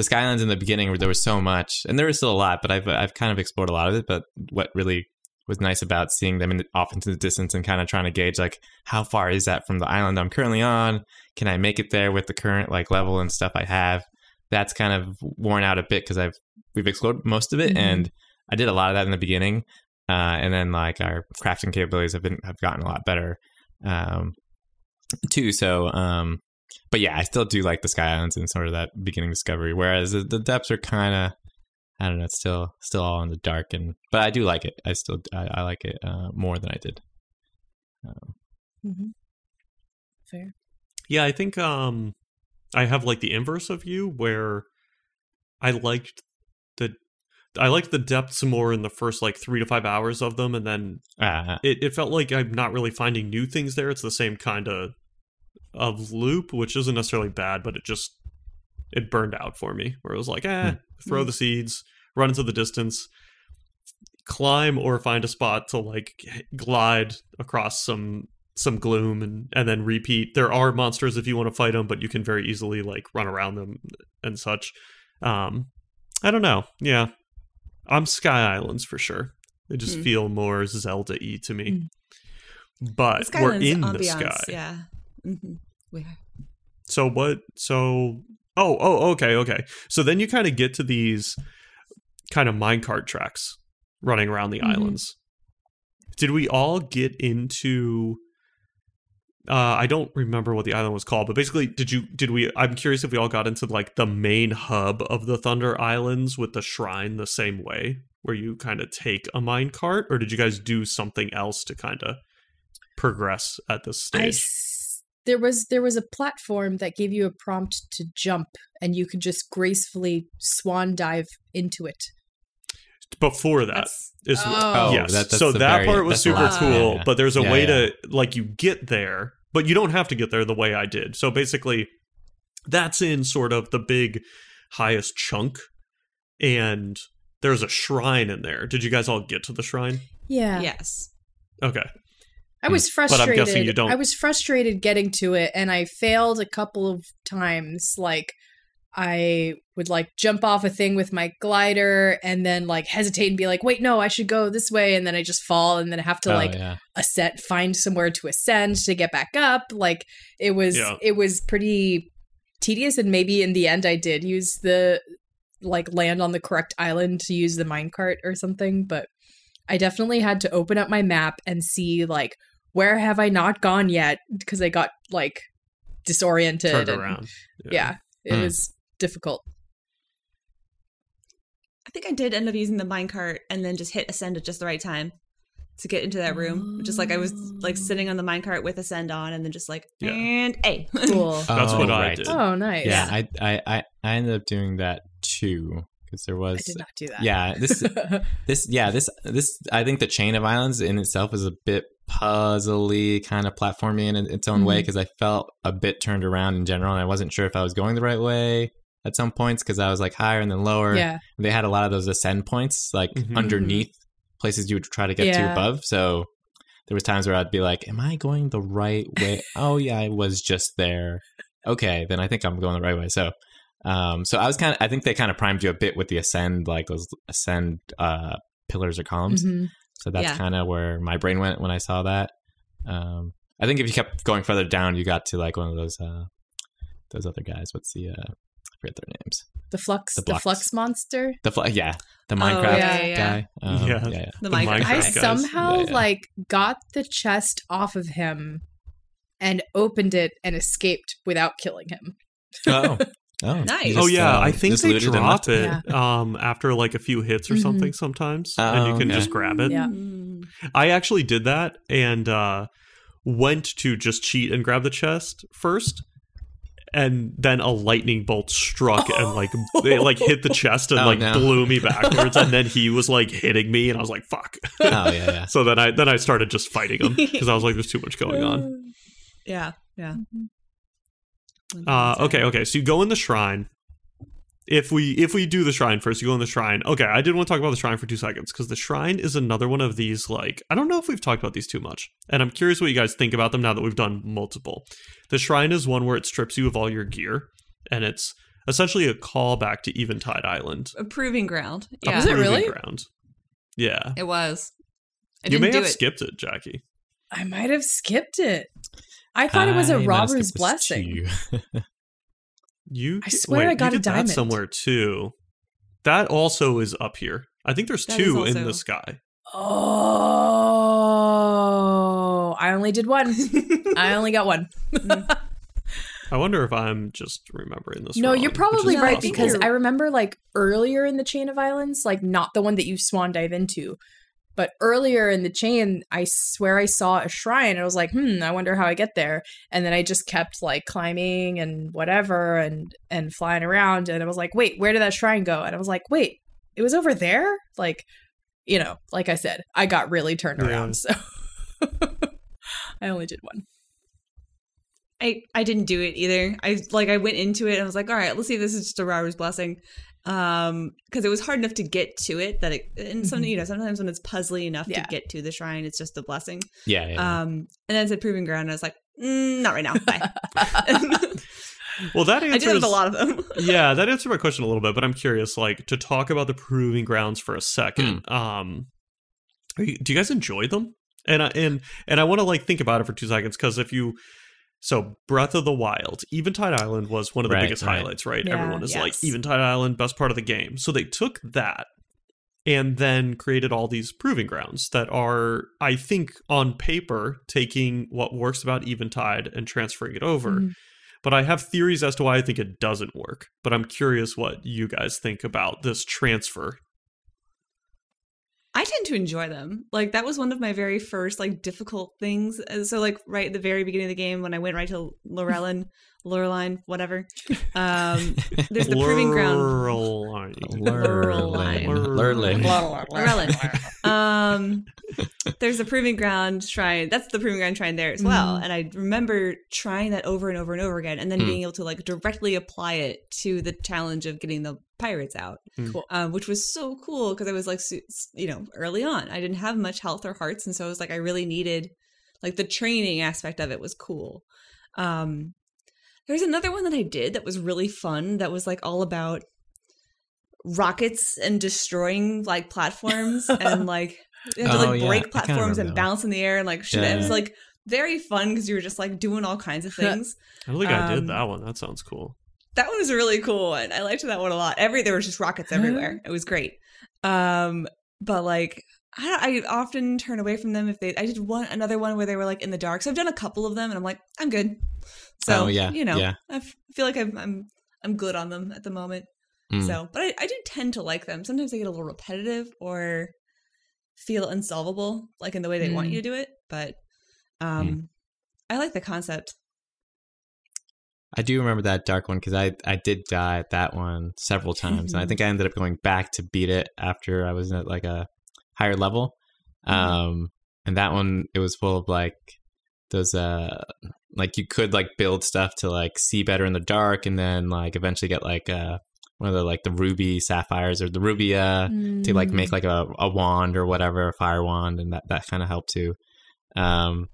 Speaker 5: the Skylands in the beginning where there was so much, and there is still a lot, but I've I've kind of explored a lot of it. But what really was nice about seeing them in, off into the distance and kind of trying to gauge like how far is that from the island I'm currently on? Can I make it there with the current like level and stuff I have? That's kind of worn out a bit because I've we've explored most of it,
Speaker 3: Mhm.
Speaker 5: and I did a lot of that in the beginning, uh, and then like our crafting capabilities have been have gotten a lot better um, too. So, um, but yeah, I still do like the Sky Islands and sort of that beginning discovery. Whereas the, the depths are kind of, I don't know, it's still still all in the dark. And but I do like it. I still I, I like it uh, more than I did. Um,
Speaker 3: Mhm. Fair.
Speaker 2: Yeah, I think um I have like the inverse of you where I liked the I liked the depths more in the first like three to five hours of them and then
Speaker 5: uh,
Speaker 2: it, it felt like I'm not really finding new things there. It's the same kind of of loop, which isn't necessarily bad, but it just it burned out for me. Where it was like, eh, throw the seeds, run into the distance, climb or find a spot to like glide across some some gloom and and then repeat. There are monsters if you want to fight them, but you can very easily like run around them and such. Um, I don't know. Yeah, I'm Sky Islands for sure. They just
Speaker 4: Hmm.
Speaker 2: feel more Zelda y to me.
Speaker 3: Hmm.
Speaker 2: but we're in the sky.
Speaker 4: Yeah. Hmm We are.
Speaker 2: So what? So oh oh okay okay. So then you kind of get to these kind of minecart tracks running around the
Speaker 3: Mhm.
Speaker 2: islands. Did we all get into? Uh, I don't remember what the island was called, but basically, did you? Did we? I'm curious if we all got into like the main hub of the Thunder Islands with the shrine the same way, where you kind of take a minecart, or did you guys do something else to kind of progress at this
Speaker 3: I
Speaker 2: stage?
Speaker 3: S- there was there was a platform that gave you a prompt to jump, and you could just gracefully swan dive into it.
Speaker 2: Before that,
Speaker 4: That's
Speaker 2: is
Speaker 3: Oh.
Speaker 2: yes.
Speaker 5: Oh, that- that's
Speaker 2: so that
Speaker 5: very-
Speaker 2: part was super cool,
Speaker 5: one. Yeah.
Speaker 2: but there's a
Speaker 5: Yeah,
Speaker 2: way
Speaker 5: yeah.
Speaker 2: to like you get there, but you don't have to get there the way I did. So basically, that's in sort of the big highest chunk, and there's a shrine in there. Did you guys all get to the shrine?
Speaker 3: Yeah,
Speaker 4: yes.
Speaker 2: Okay,
Speaker 3: I was
Speaker 2: Hmm. But I'm
Speaker 3: frustrated.
Speaker 2: guessing you don't-
Speaker 3: I was frustrated getting to it, and I failed a couple of times. Like I would like jump off a thing with my glider, and then like hesitate and be like, "Wait, no, I should go this way," and then I just fall, and then I have to
Speaker 5: oh,
Speaker 3: like
Speaker 5: yeah.
Speaker 3: ascend, find somewhere to ascend to get back up. Like it was,
Speaker 2: Yeah.
Speaker 3: it was pretty tedious, and maybe in the end, I did use the like land on the correct island to use the minecart or something, but I definitely had to open up my map and see like where have I not gone yet because I got like disoriented.
Speaker 2: turned
Speaker 3: and-
Speaker 2: around.
Speaker 3: Yeah, it
Speaker 5: Hmm.
Speaker 3: was difficult.
Speaker 4: I think I did end up using the minecart and then just hit ascend at just the right time to get into that room. Just like I was like sitting on the minecart with ascend on and then just like
Speaker 2: Yeah.
Speaker 4: and a.
Speaker 3: Cool. [LAUGHS]
Speaker 2: That's
Speaker 5: Oh,
Speaker 2: what I
Speaker 5: right.
Speaker 2: did.
Speaker 3: oh, nice.
Speaker 5: Yeah, I, I, I, I ended up doing that too because there was.
Speaker 3: I did not do that.
Speaker 5: Yeah, this, [LAUGHS] this, yeah, this, this. I think the chain of islands in itself is a bit puzzly, kind of platformy in its own way
Speaker 3: Mhm.
Speaker 5: because I felt a bit turned around in general, and I wasn't sure if I was going the right way at some points because I was like higher and then lower.
Speaker 3: yeah.
Speaker 5: they had a lot of those ascend points like
Speaker 2: Mhm.
Speaker 5: underneath places you would try to get to above. So there was times where I'd be like, "Am I going the right way?" oh yeah, I was just there. Okay, then I think I'm going the right way. So, um, so I was kind of. I think they kind of primed you a bit with the ascend, like those ascend uh, pillars or columns.
Speaker 3: Mhm.
Speaker 5: So that's
Speaker 4: Yeah.
Speaker 5: kind of where my brain went when I saw that. Um, I think if you kept going further down, you got to like one of those uh, those other guys. What's the uh, I forget their names.
Speaker 3: The flux,
Speaker 5: The
Speaker 3: the, flux monster.
Speaker 5: The flux, yeah, the
Speaker 4: Oh,
Speaker 5: Minecraft
Speaker 3: yeah,
Speaker 4: yeah.
Speaker 5: guy. Um,
Speaker 2: Yeah.
Speaker 5: yeah, yeah.
Speaker 4: The
Speaker 2: The
Speaker 4: Minecraft.
Speaker 2: Minecraft
Speaker 3: I
Speaker 2: guys.
Speaker 3: somehow
Speaker 5: Yeah, yeah.
Speaker 3: like got the chest off of him and opened it and escaped without killing him.
Speaker 5: Oh, [LAUGHS] oh,
Speaker 4: Nice.
Speaker 5: you
Speaker 2: oh yeah,
Speaker 5: uh,
Speaker 2: I think they drop
Speaker 5: left.
Speaker 2: it um after like a few hits or
Speaker 3: Mhm.
Speaker 2: something sometimes, and you
Speaker 5: Oh,
Speaker 2: can
Speaker 5: okay.
Speaker 2: just grab it.
Speaker 3: Yeah.
Speaker 2: I actually did that and uh went to just cheat and grab the chest first. And then a lightning bolt struck and [LAUGHS] like it like hit the chest and
Speaker 5: Oh,
Speaker 2: like
Speaker 5: no.
Speaker 2: blew me backwards. and then [LAUGHS] he was like hitting me, and I was like, "Fuck!"
Speaker 5: Oh yeah, yeah. [LAUGHS]
Speaker 2: so then I then I started just fighting him because I was like, "There's too much going on."
Speaker 4: Yeah. Yeah.
Speaker 2: Uh, okay, okay. So you go in the shrine. If we if we do the shrine first, you go in the shrine. Okay, I did want to talk about the shrine for two seconds because the shrine is another one of these. Like, I don't know if we've talked about these too much, and I'm curious what you guys think about them now that we've done multiple. The shrine is one where it strips you of all your gear, and it's essentially a callback to Eventide Island.
Speaker 4: A proving ground. Yeah.
Speaker 3: Is it really?
Speaker 2: Ground. Yeah,
Speaker 4: It was. I
Speaker 2: you
Speaker 4: didn't
Speaker 2: may
Speaker 4: do
Speaker 2: have
Speaker 4: it.
Speaker 2: skipped it, Jackie.
Speaker 3: I might have skipped it. I thought it was a
Speaker 5: I
Speaker 3: robber's blessing.
Speaker 5: too. [LAUGHS]
Speaker 2: You,
Speaker 3: I swear
Speaker 2: wait,
Speaker 3: I
Speaker 2: you
Speaker 3: got a
Speaker 2: did that
Speaker 3: diamond.
Speaker 2: somewhere too. That also is up here. I think there's
Speaker 4: That
Speaker 2: two
Speaker 4: is
Speaker 2: in the sky.
Speaker 3: Oh, I only did one. I [LAUGHS] only got one.
Speaker 2: I wonder if I'm just remembering this.
Speaker 3: no,
Speaker 2: wrong,
Speaker 3: you're probably right
Speaker 2: possible.
Speaker 3: because I remember like earlier in the chain of islands, like not the one that you swan dive into, but earlier in the chain, I swear I saw a shrine. I was like, hmm, I wonder how I get there. And then I just kept like climbing and whatever and and flying around. And I was like, wait, where did that shrine go? And I was like, wait, it was over there. Like, you know, like I said, I got really turned
Speaker 2: Yeah.
Speaker 3: around. So [LAUGHS] I only did one.
Speaker 4: I I didn't do it either. I like I went into it and I was like, all right, let's see if this is just a robber's blessing. Um, because it was hard enough to get to it that it and some
Speaker 3: Mhm.
Speaker 4: you know sometimes when it's puzzly enough
Speaker 3: Yeah.
Speaker 4: to get to the shrine, it's just a blessing.
Speaker 5: yeah, yeah.
Speaker 4: Um, and then it said proving ground, and I was like, mm, not right now. Bye. [LAUGHS] [LAUGHS]
Speaker 2: Well, that
Speaker 4: I
Speaker 2: answers
Speaker 4: did it with a lot of them. [LAUGHS]
Speaker 2: yeah, that answered my question a little bit, but I'm curious, like, to talk about the proving grounds for a second.
Speaker 5: Hmm.
Speaker 2: Um, are you, do you guys enjoy them? and I, and and I want to like think about it for two seconds because if you so Breath of the Wild, Eventide Island was one of the
Speaker 5: Right,
Speaker 2: biggest
Speaker 5: right.
Speaker 2: highlights, right?
Speaker 3: Yeah,
Speaker 2: Everyone is like. Eventide Island, best part of the game. So they took that and then created all these proving grounds that are, I think, on paper, taking what works about Eventide and transferring it over.
Speaker 3: Mhm.
Speaker 2: But I have theories as to why I think it doesn't work. But I'm curious what you guys think about this transfer.
Speaker 4: I tend to enjoy them. Like that was one of my very first like difficult things. So like right at the very beginning of the game when I went right to Lorelin, [LAUGHS] Loreline, whatever. Um, [LAUGHS] there's the proving ground.
Speaker 2: Lurline.
Speaker 5: Lurlin.
Speaker 4: Lurline.
Speaker 5: Lurlin.
Speaker 4: Lorelin. um, [LAUGHS] there's the proving ground shrine. That's the proving ground shrine there as well.
Speaker 3: Mhm.
Speaker 4: And I remember trying that over and over and over again, and then
Speaker 5: Hmm.
Speaker 4: being able to like directly apply it to the challenge of getting the pirates out,
Speaker 2: Cool.
Speaker 4: um, which was so cool because I was like, su- you know, early on, I didn't have much health or hearts, and so I was like, I really needed like the training aspect of it was cool. Um, there's another one that I did that was really fun. That was like all about rockets and destroying like platforms [LAUGHS] and like you have to
Speaker 5: Oh,
Speaker 4: like
Speaker 5: yeah.
Speaker 4: break
Speaker 5: I kinda
Speaker 4: platforms and bounce in the air and like shit. It was like very fun because you were just like doing all kinds of [LAUGHS] things.
Speaker 2: I don't think I did
Speaker 4: Um,
Speaker 2: that one. That sounds cool.
Speaker 4: That one was a really cool one. I liked that one a lot. Every there was just rockets everywhere. It was great. Um, but like I, I often turn away from them if they. I did one another one where they were like in the dark. So I've done a couple of them, and I'm like, I'm good. So
Speaker 5: Oh, yeah,
Speaker 4: you know,
Speaker 5: yeah.
Speaker 4: I f- feel like I'm I'm I'm good on them at the moment.
Speaker 5: Mm.
Speaker 4: So, but I, I do tend to like them. Sometimes they get a little repetitive or feel unsolvable, like in the way they want
Speaker 3: Mm.
Speaker 4: you to do it. But um,
Speaker 5: Mm.
Speaker 4: I like the concept.
Speaker 5: I do remember that dark one because I I did die at that one several times, and I [LAUGHS] think I ended up going back to beat it after I was at like a higher level. Um, and that one it was full of like those uh like you could like build stuff to like see better in the dark, and then like eventually get like uh one of the like the ruby sapphires or the rubia uh to like make like a, a wand or whatever, a fire wand, and that that kind of helped too. Um,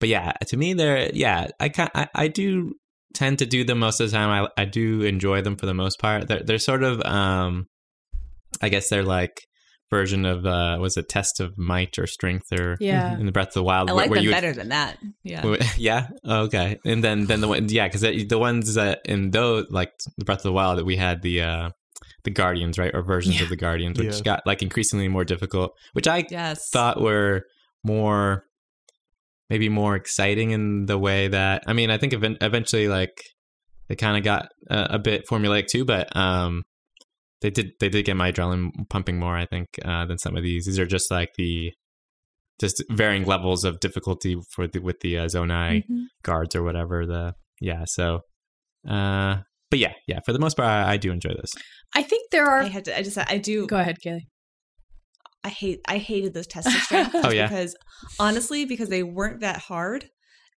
Speaker 5: but yeah, to me, they're yeah, I I, I do tend to do them most of the time. I I do enjoy them for the most part. They're they're sort of um, I guess they're like version of uh was it test of might or strength or
Speaker 3: Yeah.
Speaker 5: in the Breath of the Wild
Speaker 4: I like
Speaker 5: where
Speaker 4: them
Speaker 5: you would-
Speaker 4: better than that. Yeah. [LAUGHS]
Speaker 5: yeah. Okay. And then then the one yeah because the ones that in those like the Breath of the Wild that we had the uh the Guardians right or versions of the Guardians which
Speaker 2: Yeah.
Speaker 5: got like increasingly more difficult which I
Speaker 4: Yes.
Speaker 5: thought were more maybe more exciting in the way that I mean I think event- eventually like they kind of got uh, a bit formulaic too but um they did they did get my adrenaline pumping more I think uh, than some of these these are just like the just varying levels of difficulty for the with the uh, Zonai
Speaker 3: Mhm.
Speaker 5: guards or whatever the yeah so uh but yeah yeah for the most part I, I do enjoy this
Speaker 3: I think there are.
Speaker 4: I had to. I just. I do.
Speaker 3: Go ahead, Kaylee.
Speaker 4: I hate. I hated those tests of strength. [LAUGHS]
Speaker 5: Oh, yeah?
Speaker 4: Because honestly, because they weren't that hard,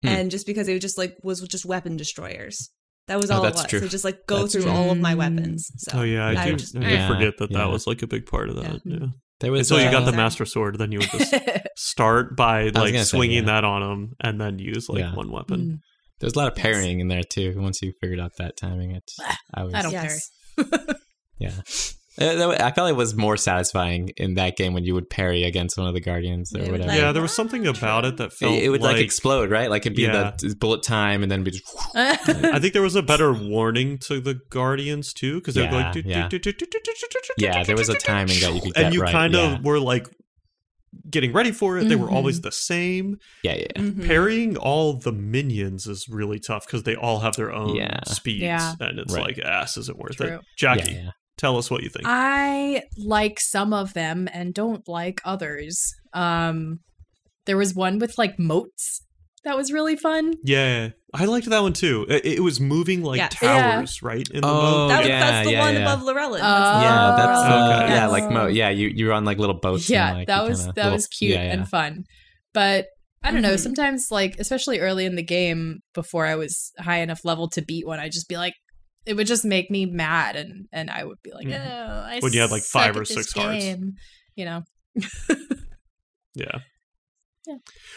Speaker 5: Hmm.
Speaker 4: and just because they just like was just weapon destroyers. That was
Speaker 5: Oh,
Speaker 4: all it
Speaker 5: that's
Speaker 4: was.
Speaker 5: true.
Speaker 4: So just like go
Speaker 5: That's
Speaker 4: through
Speaker 5: true.
Speaker 4: all of my
Speaker 3: Mm.
Speaker 4: weapons. So
Speaker 2: Oh yeah, I,
Speaker 4: I
Speaker 2: do.
Speaker 4: just-
Speaker 2: I did
Speaker 5: Yeah,
Speaker 2: forget that
Speaker 5: yeah.
Speaker 2: that was like a big part of that.
Speaker 3: Yeah.
Speaker 2: Yeah.
Speaker 5: there was
Speaker 2: Until you got the master sword, then you would just [LAUGHS] start by like
Speaker 5: gonna say,
Speaker 2: swinging
Speaker 5: yeah.
Speaker 2: that on them, and then use like
Speaker 5: Yeah.
Speaker 2: one weapon.
Speaker 3: Mm.
Speaker 5: There's a lot of
Speaker 4: Yes.
Speaker 5: parrying in there too. Once you figured out that timing, it I was
Speaker 3: I don't
Speaker 4: yes.
Speaker 5: yeah. [LAUGHS] Uh, that wa- I felt it was more satisfying in that game when you would parry against one of the guardians or whatever.
Speaker 4: like-
Speaker 2: yeah, there was something about it that felt
Speaker 5: it, it would like,
Speaker 2: like
Speaker 5: explode, right? Like it'd be
Speaker 2: Yeah.
Speaker 5: the bullet time, and then be just
Speaker 2: I think there was a better warning to the guardians too, because they were
Speaker 5: Yeah,
Speaker 2: like,
Speaker 5: yeah. yeah. There was a timing that you could get
Speaker 2: and you
Speaker 5: right.
Speaker 2: kind of
Speaker 5: yeah.
Speaker 2: were like getting ready for it. They were
Speaker 3: Mhm.
Speaker 2: always the same.
Speaker 5: yeah, yeah, yeah.
Speaker 4: Mhm.
Speaker 2: Parrying all the minions is really tough because they all have their own
Speaker 5: Yeah.
Speaker 2: speeds,
Speaker 3: Yeah.
Speaker 2: and it's
Speaker 5: Right.
Speaker 2: like, ass, is it worth
Speaker 3: True.
Speaker 2: it? Jackie,
Speaker 5: yeah, yeah.
Speaker 2: Tell us what you think.
Speaker 3: I like some of them and don't like others. Um, there was one with like moats that was really fun.
Speaker 2: yeah, I liked that one too. It, it was moving like
Speaker 4: Yeah.
Speaker 2: towers, right? In the
Speaker 5: Oh,
Speaker 2: moat.
Speaker 4: That
Speaker 5: yeah,
Speaker 4: that's the
Speaker 5: yeah,
Speaker 4: one
Speaker 5: yeah.
Speaker 4: above Lorelin. That's
Speaker 3: Oh.
Speaker 4: the
Speaker 5: Yeah,
Speaker 4: one
Speaker 5: that's
Speaker 4: above
Speaker 5: uh,
Speaker 2: Okay.
Speaker 5: Yeah, like mo. Yeah, you you're on like little boats. and,
Speaker 3: yeah,
Speaker 5: like,
Speaker 3: that was
Speaker 5: kinda
Speaker 3: that
Speaker 5: little-
Speaker 3: was cute
Speaker 5: yeah, yeah.
Speaker 3: and fun. But I don't know.
Speaker 4: Mhm.
Speaker 3: Sometimes, like especially early in the game, before I was high enough level to beat one, I'd just be like, it would just make me mad, and and I would be like,
Speaker 2: Mhm.
Speaker 3: oh, I
Speaker 2: When you had, like, five or six hearts.
Speaker 3: game," You know,
Speaker 2: Yeah. [LAUGHS]
Speaker 3: Yeah.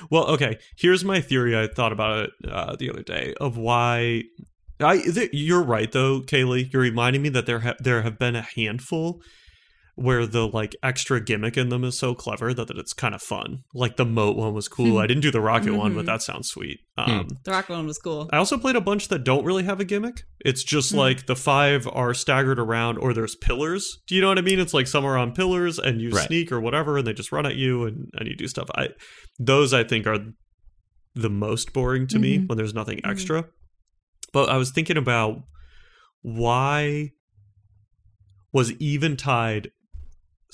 Speaker 2: Well, okay. Here's my theory. I thought about it uh, the other day of why. I th- you're right though, Kaylee. You're reminding me that there ha- there have been a handful where the like extra gimmick in them is so clever that, that it's kind of fun. Like the moat one was cool. I didn't do the rocket one, but
Speaker 4: Mhm.
Speaker 2: that sounds sweet.
Speaker 5: Hmm.
Speaker 2: Um,
Speaker 4: The rocket one was cool.
Speaker 2: I also played a bunch that don't really have a gimmick. It's just
Speaker 4: Hmm.
Speaker 2: like the five are staggered around, or there's pillars. Do you know what I mean? It's like some are on pillars, and you
Speaker 5: Right.
Speaker 2: sneak or whatever, and they just run at you, and, and you do stuff. I those I think are the most boring to me
Speaker 3: Mhm.
Speaker 2: when there's nothing
Speaker 4: Mhm.
Speaker 2: extra. But I was thinking about why was Eventide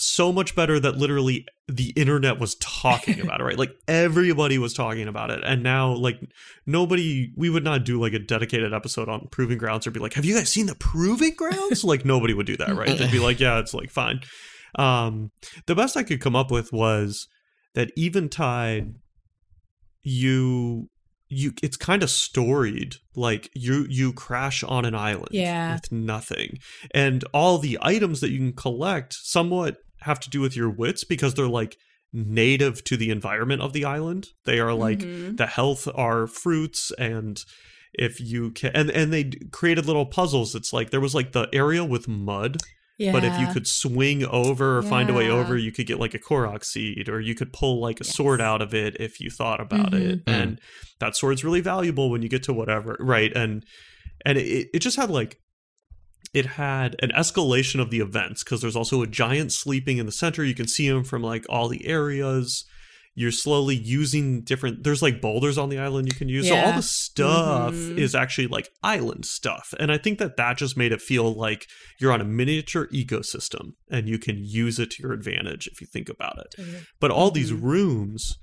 Speaker 2: so much better that literally the internet was talking [LAUGHS] about it, right? Like everybody was talking about it. And now like nobody we would not do like a dedicated episode on Proving Grounds or be like, Have you guys seen the Proving Grounds? like nobody would do that, right? They'd be like, Yeah, it's like fine. Um the best I could come up with was that Eventide you you it's kind of storied like you you crash on an island
Speaker 3: Yeah.
Speaker 2: with nothing and all the items that you can collect somewhat have to do with your wits because they're like native to the environment of the island they are like
Speaker 4: Mhm.
Speaker 2: the health are fruits and if you can and and they created little puzzles it's like there was like the area with mud
Speaker 3: Yeah.
Speaker 2: but if you could swing over or find a way over, you could get like a Korok seed, or you could pull like a
Speaker 4: Yes.
Speaker 2: sword out of it if you thought about it.
Speaker 5: Mhm.
Speaker 2: And that sword's really valuable when you get to whatever, right? And and it, it just had like it had an escalation of the events because there's also a giant sleeping in the center. You can see him from like all the areas. You're slowly using different. There's like boulders on the island you can use. So all the stuff
Speaker 4: Mhm.
Speaker 2: is actually like island stuff, and I think that that just made it feel like you're on a miniature ecosystem and you can use it to your advantage if you think about it.
Speaker 3: Totally.
Speaker 2: But all these
Speaker 4: Mhm.
Speaker 2: rooms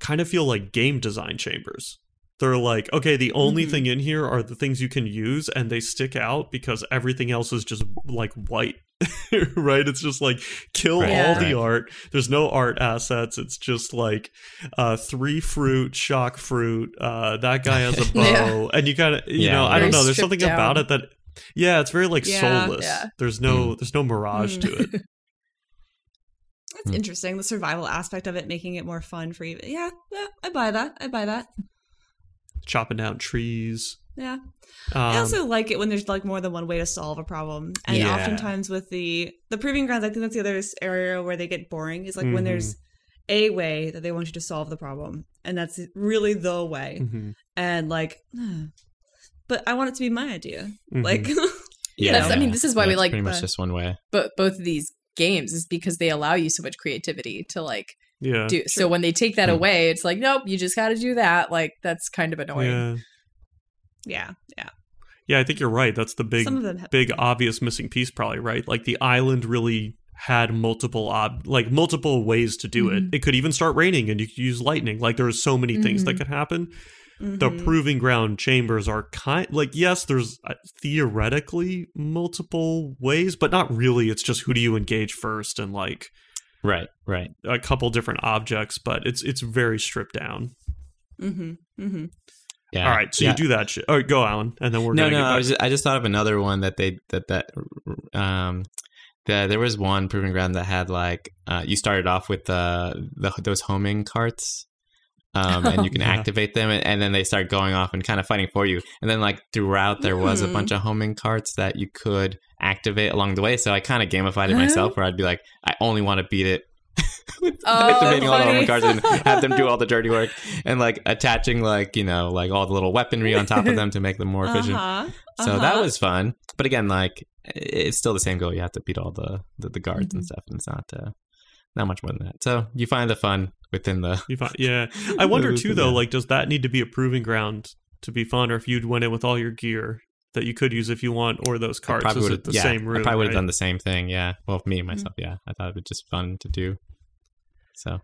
Speaker 2: kind of feel like game design chambers. They're like, okay, the only
Speaker 4: Mhm.
Speaker 2: thing in here are the things you can use, and they stick out because everything else is just like white, [LAUGHS] right? It's just like kill
Speaker 5: Right,
Speaker 2: all
Speaker 5: right.
Speaker 2: the art. There's no art assets. It's just like uh, three fruit, shock fruit. Uh, that guy has a [LAUGHS] bow,
Speaker 3: Yeah.
Speaker 2: and you gotta, you
Speaker 5: Yeah.
Speaker 2: know, I don't know. There's
Speaker 3: stripped
Speaker 2: something about it that, yeah, it's very like
Speaker 4: Yeah.
Speaker 2: soulless.
Speaker 3: Yeah.
Speaker 2: There's no, there's no mirage
Speaker 4: Mm.
Speaker 2: to it. [LAUGHS]
Speaker 4: That's
Speaker 5: Hmm.
Speaker 4: interesting. The survival aspect of it making it more fun for you. Yeah, yeah, I buy that. I buy that.
Speaker 2: Chopping down trees.
Speaker 4: Yeah.
Speaker 2: Um,
Speaker 4: I also like it when there's like more than one way to solve a problem. And
Speaker 2: Yeah.
Speaker 4: oftentimes with the the proving grounds, I think that's the other area where they get boring is like when
Speaker 2: Mhm.
Speaker 4: there's a way that they want you to solve the problem, and that's really the way.
Speaker 2: mhm,
Speaker 4: And like, [SIGHS] but I want it to be my idea.
Speaker 2: mhm.
Speaker 4: Like, [LAUGHS]
Speaker 3: Yeah, that's- I mean, this is why we
Speaker 5: it's
Speaker 3: like
Speaker 5: pretty much
Speaker 3: the-
Speaker 5: just one way.
Speaker 3: but both of these games is because they allow you so much creativity to like
Speaker 2: yeah.
Speaker 3: do. So when they take that
Speaker 5: Hmm.
Speaker 3: away, it's like, nope, you just got to do that. Like that's kind of annoying.
Speaker 2: Yeah.
Speaker 4: yeah, yeah.
Speaker 2: Yeah, I think you're right. That's the big
Speaker 4: Some of have
Speaker 2: big obvious missing piece probably, right? Like the island really had multiple ob- like multiple ways to do it.
Speaker 3: Mhm.
Speaker 2: It could even start raining and you could use lightning. Like there are so many things that
Speaker 3: Mhm.
Speaker 2: could happen. The
Speaker 4: Mhm.
Speaker 2: proving ground chambers are kind like yes, there's uh, theoretically multiple ways, but not really. It's just who do you engage first and like
Speaker 5: Right, right.
Speaker 2: a couple different objects, but it's it's very stripped down.
Speaker 4: Mhm. Mhm.
Speaker 5: Yeah.
Speaker 2: All right, so
Speaker 5: yeah.
Speaker 2: you do that shit. All right, go Alan, and then we're
Speaker 5: no,
Speaker 2: gonna
Speaker 5: no.
Speaker 2: get
Speaker 5: I, was just, I just thought of another one that they that that um that there was one proving ground that had like uh, you started off with the, the those homing carts. Um, and you can [LAUGHS] activate them, and, and then they start going off and kind of fighting for you. And then, like throughout, there was a
Speaker 4: Hmm.
Speaker 5: bunch of homing carts that you could activate along the way. So I kind of gamified it myself, where I'd be like, I only want to beat it [LAUGHS] with
Speaker 3: Oh,
Speaker 5: activating [LAUGHS] all the homing carts and have them do all the dirty work, and like attaching like you know like all the little weaponry on top of them to make them more efficient.
Speaker 4: Uh-huh.
Speaker 5: So that
Speaker 4: Uh-huh.
Speaker 5: was fun. But again, like it's still the same goal. You have to beat all the the, the guards
Speaker 3: Mm-hmm.
Speaker 5: and stuff, and it's not uh, not much more than that. So you find the fun within the.
Speaker 2: You find, yeah. I wonder [LAUGHS] too, though. Like, does that need to be a proving ground to be fun, or if you'd went in with all your gear that you could use if you want, or those
Speaker 5: probably
Speaker 2: Is it the
Speaker 5: yeah,
Speaker 2: same room?
Speaker 5: I probably would have
Speaker 2: right?
Speaker 5: done the same thing. Yeah. Well, me
Speaker 3: Mm-hmm.
Speaker 5: myself. Yeah. I thought it was just fun to do. So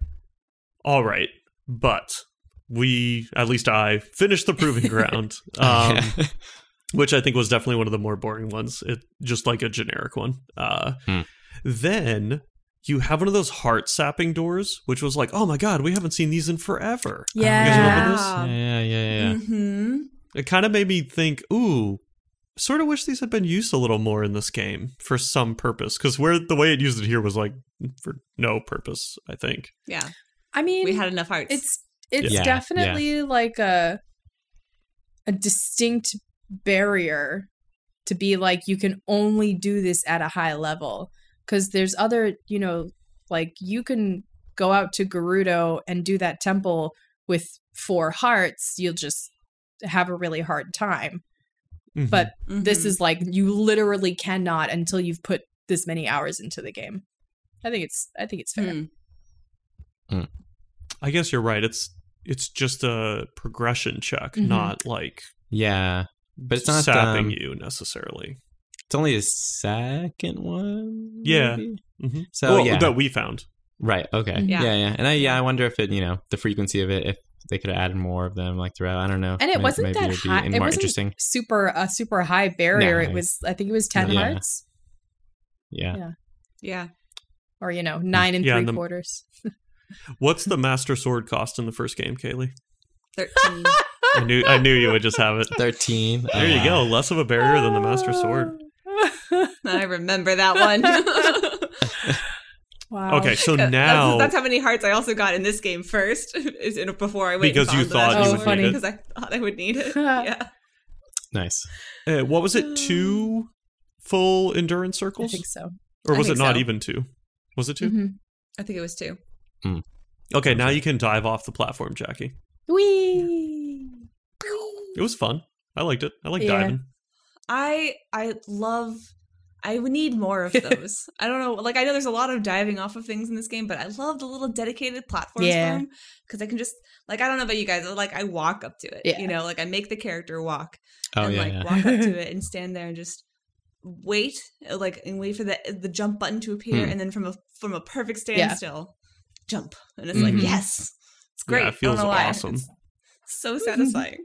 Speaker 2: All right, but we, at least I, finished the proving [LAUGHS] ground, um, [LAUGHS] which I think was definitely one of the more boring ones. It just like a generic one. Uh,
Speaker 5: Hmm.
Speaker 2: Then you have one of those heart sapping doors, which was like, oh my god, we haven't seen these in forever. You guys remember this?
Speaker 5: yeah, yeah, yeah, yeah.
Speaker 4: Mhm.
Speaker 2: it kind of made me think, ooh, sort of wish these had been used a little more in this game for some purpose. Because where the way it used it here was like for no purpose, I think.
Speaker 4: Yeah.
Speaker 3: I mean,
Speaker 4: We had enough hearts.
Speaker 3: it's it's
Speaker 5: Yeah,
Speaker 3: definitely like a a distinct barrier to be like you can only do this at a high level because there's other, you know, like you can go out to Gerudo and do that temple with four hearts. You'll just have a really hard time.
Speaker 2: Mhm.
Speaker 3: But this
Speaker 4: Mhm.
Speaker 3: is like you literally cannot until you've put this many hours into the game. I think it's I think it's fair.
Speaker 4: Hmm.
Speaker 2: I guess you're right. It's it's just a progression check,
Speaker 3: Mhm.
Speaker 2: not like
Speaker 5: Yeah, but it's not
Speaker 2: sapping
Speaker 5: um,
Speaker 2: you necessarily.
Speaker 5: It's only the second one.
Speaker 2: Yeah. Mm-hmm.
Speaker 5: So
Speaker 2: well,
Speaker 5: yeah,
Speaker 2: that we found.
Speaker 5: right. Okay. Yeah.
Speaker 4: Yeah.
Speaker 5: yeah, And I yeah, I wonder if it you know the frequency of it if they could have added more of them like throughout. I don't know.
Speaker 3: And it
Speaker 5: May-
Speaker 3: wasn't
Speaker 5: maybe
Speaker 3: that
Speaker 5: it'd be
Speaker 3: high. It wasn't
Speaker 5: interesting.
Speaker 3: super a super high barrier.
Speaker 5: No.
Speaker 3: It was I think it was ten
Speaker 5: Yeah.
Speaker 3: hearts
Speaker 5: Yeah.
Speaker 3: Yeah.
Speaker 4: Yeah.
Speaker 3: or you know nine and
Speaker 2: Yeah,
Speaker 3: three
Speaker 2: and the-
Speaker 3: quarters. [LAUGHS]
Speaker 2: What's the master sword cost in the first game, Kaylee?
Speaker 4: 13.
Speaker 2: I knew I knew you would just have it.
Speaker 5: Thirteen.
Speaker 2: There you go. Less of a barrier than the master sword.
Speaker 4: I remember that one. [LAUGHS]
Speaker 3: wow.
Speaker 2: Okay, so
Speaker 4: That's-
Speaker 2: now
Speaker 4: that's, how many hearts I also got in this game first, [LAUGHS] is in, before I went
Speaker 2: Because you thought
Speaker 4: Master
Speaker 3: you would
Speaker 4: Sword,
Speaker 3: need it.
Speaker 4: because I thought I would need it. [LAUGHS] yeah,
Speaker 5: Nice.
Speaker 2: uh, what was it? Two full endurance circles?
Speaker 3: I think so.
Speaker 2: or was it not
Speaker 4: so.
Speaker 2: even two? Was it 2
Speaker 3: Mhm.
Speaker 4: I think it was two.
Speaker 2: Okay, now you can dive off the platform, Jackie.
Speaker 3: Whee!
Speaker 2: It was fun. I liked it. I like
Speaker 3: Yeah.
Speaker 2: diving.
Speaker 4: I I love. I would need more of [LAUGHS] those. I don't know. Like I know there's a lot of diving off of things in this game, but I love the little dedicated platforms
Speaker 3: Yeah.
Speaker 4: because I can just like I don't know about you guys, but, like I walk up to it.
Speaker 3: Yeah.
Speaker 4: You know, like I make the character walk
Speaker 5: Oh
Speaker 4: and
Speaker 5: yeah.
Speaker 4: like
Speaker 5: yeah.
Speaker 4: walk up to [LAUGHS] it and stand there and just wait, uh, like and wait for the the jump button to appear,
Speaker 5: Hmm.
Speaker 4: and then from a from a perfect standstill, jump, and it's like
Speaker 3: Mhm.
Speaker 4: yes, it's great.
Speaker 2: It feels [LAUGHS] awesome.
Speaker 4: It's so satisfying.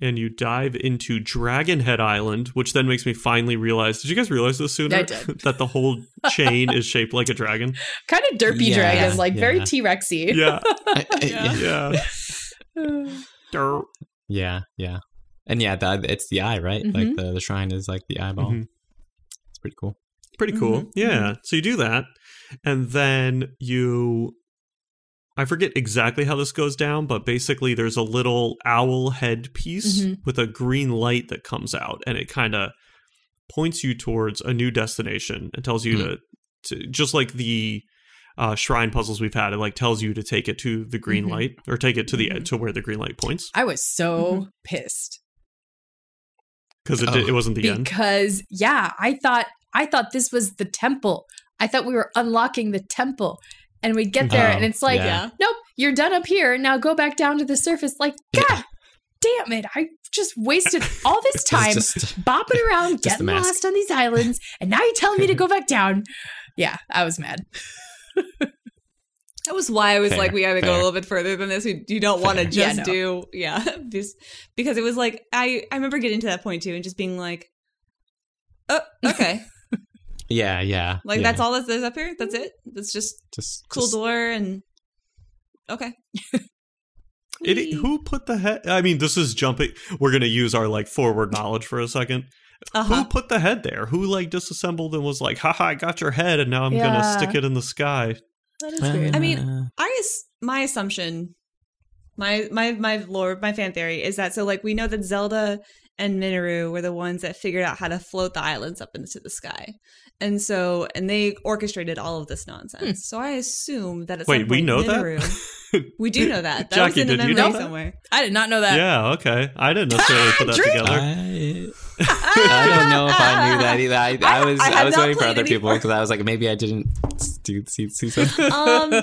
Speaker 2: And you dive into Dragonhead Island, which then makes me finally realize. Did you guys realize this sooner?
Speaker 3: I [LAUGHS] did.
Speaker 2: that the whole chain is shaped like a dragon. [LAUGHS]
Speaker 3: Kind of derpy
Speaker 5: Yeah.
Speaker 3: dragon, like very T Rexy.
Speaker 2: Yeah, [LAUGHS]
Speaker 5: I- I-
Speaker 2: yeah. Durr.
Speaker 5: Yeah, yeah, and yeah, that it's the eye, right?
Speaker 3: Mhm.
Speaker 5: Like the the shrine is like the eyeball.
Speaker 2: Mhm.
Speaker 5: It's pretty cool.
Speaker 2: Pretty cool.
Speaker 3: Mm-hmm.
Speaker 2: Yeah. So you do that, and then you. I forget exactly how this goes down, but basically there's a little owl head piece
Speaker 3: Mhm.
Speaker 2: with a green light that comes out, and it kind of points you towards a new destination and tells you
Speaker 5: Hmm.
Speaker 2: to, to just like the uh, shrine puzzles we've had. It like tells you to take it to the green
Speaker 3: Mhm.
Speaker 2: light or take it to the
Speaker 3: Mhm.
Speaker 2: to where the green light points
Speaker 3: I was so
Speaker 2: Mm-hmm.
Speaker 3: pissed
Speaker 2: because it,
Speaker 5: Oh.
Speaker 2: did- it wasn't the end.
Speaker 3: because yeah, I thought I thought this was the temple. I thought we were unlocking the temple. And we'd get there
Speaker 5: Oh,
Speaker 3: and it's like,
Speaker 5: yeah.
Speaker 3: nope, you're done up here. Now go back down to the surface. Like, God damn it. I just wasted all this [LAUGHS] time
Speaker 5: just- [LAUGHS]
Speaker 3: bopping around,
Speaker 5: Just
Speaker 3: getting lost on these islands, and now you're telling me to go back down. Yeah, I was mad.
Speaker 4: That was why I was
Speaker 5: Fair,
Speaker 4: like, we gotta go a little bit further than this. We, you don't want to
Speaker 5: Fair.
Speaker 3: Yeah,
Speaker 4: just
Speaker 3: no.
Speaker 4: do, yeah, [LAUGHS] just because it was like I I remember getting to that point too and just being like, oh, okay,
Speaker 5: yeah, yeah.
Speaker 4: like
Speaker 5: yeah.
Speaker 4: that's all that there's up here. That's it. That's just
Speaker 5: Just
Speaker 4: cool
Speaker 5: just-
Speaker 4: door and okay. [LAUGHS]
Speaker 2: It, who put the head? I mean, this is jumping. We're gonna use our like forward knowledge for a second. Who
Speaker 4: Uh-huh.
Speaker 2: put the head there? Who like disassembled and was like, "Haha, I got your head, and now I'm gonna stick it in the sky."
Speaker 3: That is weird.
Speaker 4: I mean,
Speaker 5: Uh,
Speaker 4: I ass- my assumption, my my my lore, my fan theory is that so like we know that Zelda and Mineru were the ones that figured out how to float the islands up into the sky, and so and they orchestrated all of this nonsense. So I assume that at some
Speaker 2: Wait, we know
Speaker 4: Mineru,
Speaker 2: that. [LAUGHS]
Speaker 4: we do know that. That
Speaker 2: Jackie,
Speaker 4: was in the
Speaker 2: did you
Speaker 4: memory
Speaker 2: know that?
Speaker 4: somewhere.
Speaker 3: I did not know that.
Speaker 2: yeah, okay. I didn't necessarily put [LAUGHS] that together.
Speaker 5: I, [LAUGHS] I don't know if I knew that either. I,
Speaker 4: I-
Speaker 5: I was
Speaker 4: I
Speaker 5: I, was
Speaker 4: not
Speaker 5: waiting for other people because I was like maybe I didn't see see, see something.
Speaker 4: um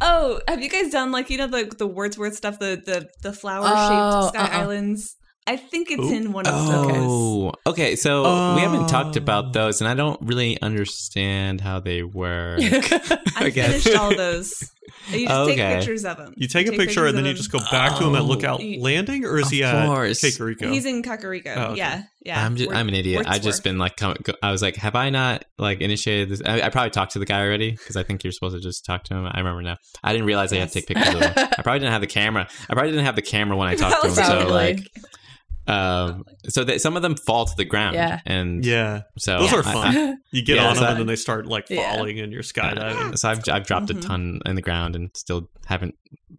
Speaker 4: oh have you guys done like you know the the wordsworth stuff the the the flower shaped
Speaker 3: Oh,
Speaker 4: sky
Speaker 3: uh-uh.
Speaker 4: islands i think it's
Speaker 2: Ooh.
Speaker 4: in one of those
Speaker 5: Oh, okay. So we haven't talked
Speaker 2: Oh.
Speaker 5: about um. those, and I don't really understand how they work. [LAUGHS] [LAUGHS]
Speaker 4: i
Speaker 5: guess.
Speaker 4: finished all those you just take
Speaker 5: Okay.
Speaker 4: pictures of them
Speaker 2: You take a picture and then you just go back to him at oh. Lookout
Speaker 4: Oh.
Speaker 2: Landing, or is
Speaker 5: Of
Speaker 2: he at
Speaker 5: course.
Speaker 2: Kakariko?
Speaker 4: he's in kakariko
Speaker 2: Oh, okay.
Speaker 4: yeah yeah
Speaker 5: I'm just,
Speaker 4: Wor-
Speaker 5: I'm an idiot. I just been like, come, go, I was like, have I not like initiated this? I, I probably talked to the guy already because I think you're supposed to just talk to him. I remember now. I didn't realize I had to take pictures of him. I [LAUGHS] probably didn't have the camera. I probably didn't have the camera when I talked to him. So
Speaker 3: Probably.
Speaker 5: like, um, so that some of them fall to the ground.
Speaker 3: Yeah.
Speaker 5: and
Speaker 2: yeah,
Speaker 5: so
Speaker 2: those are
Speaker 5: I-
Speaker 2: fun. you get
Speaker 5: Yeah,
Speaker 2: on
Speaker 5: so
Speaker 2: them
Speaker 5: I-
Speaker 2: and then they start like
Speaker 3: Yeah.
Speaker 2: falling and you're skydiving.
Speaker 5: So I've I've dropped
Speaker 4: Mhm.
Speaker 5: a ton in the ground and still haven't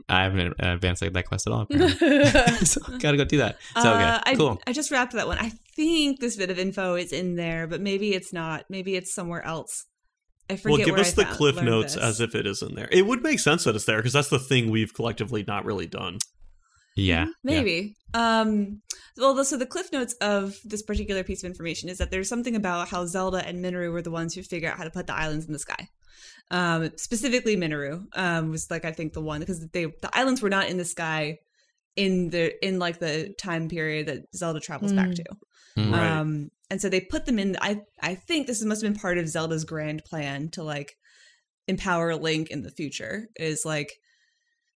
Speaker 5: I haven't advanced like that quest at all. [LAUGHS] [LAUGHS] so gotta go do that. So okay,
Speaker 4: Uh, I,
Speaker 5: cool.
Speaker 4: I just wrapped that one. I think this bit of info is in there, but maybe it's not. Maybe it's somewhere else. I forget.
Speaker 2: Well, give
Speaker 4: where
Speaker 2: us
Speaker 4: I
Speaker 2: the
Speaker 4: found-
Speaker 2: cliff notes
Speaker 4: this.
Speaker 2: as if it is in there. It would make sense that it's there because that's the thing we've collectively not really done.
Speaker 5: Yeah, yeah.
Speaker 4: maybe. Um, well, so the cliff notes of this particular piece of information is that there's something about how Zelda and Mineru were the ones who figure out how to put the islands in the sky. Um, specifically, Mineru um, was like I think the one because they the islands were not in the sky in the in like the time period that Zelda travels back
Speaker 3: Mm.
Speaker 4: to.
Speaker 5: Mm.
Speaker 2: Right.
Speaker 4: Um, and so they put them in. I I think this must have been part of Zelda's grand plan to like empower Link in the future. Is like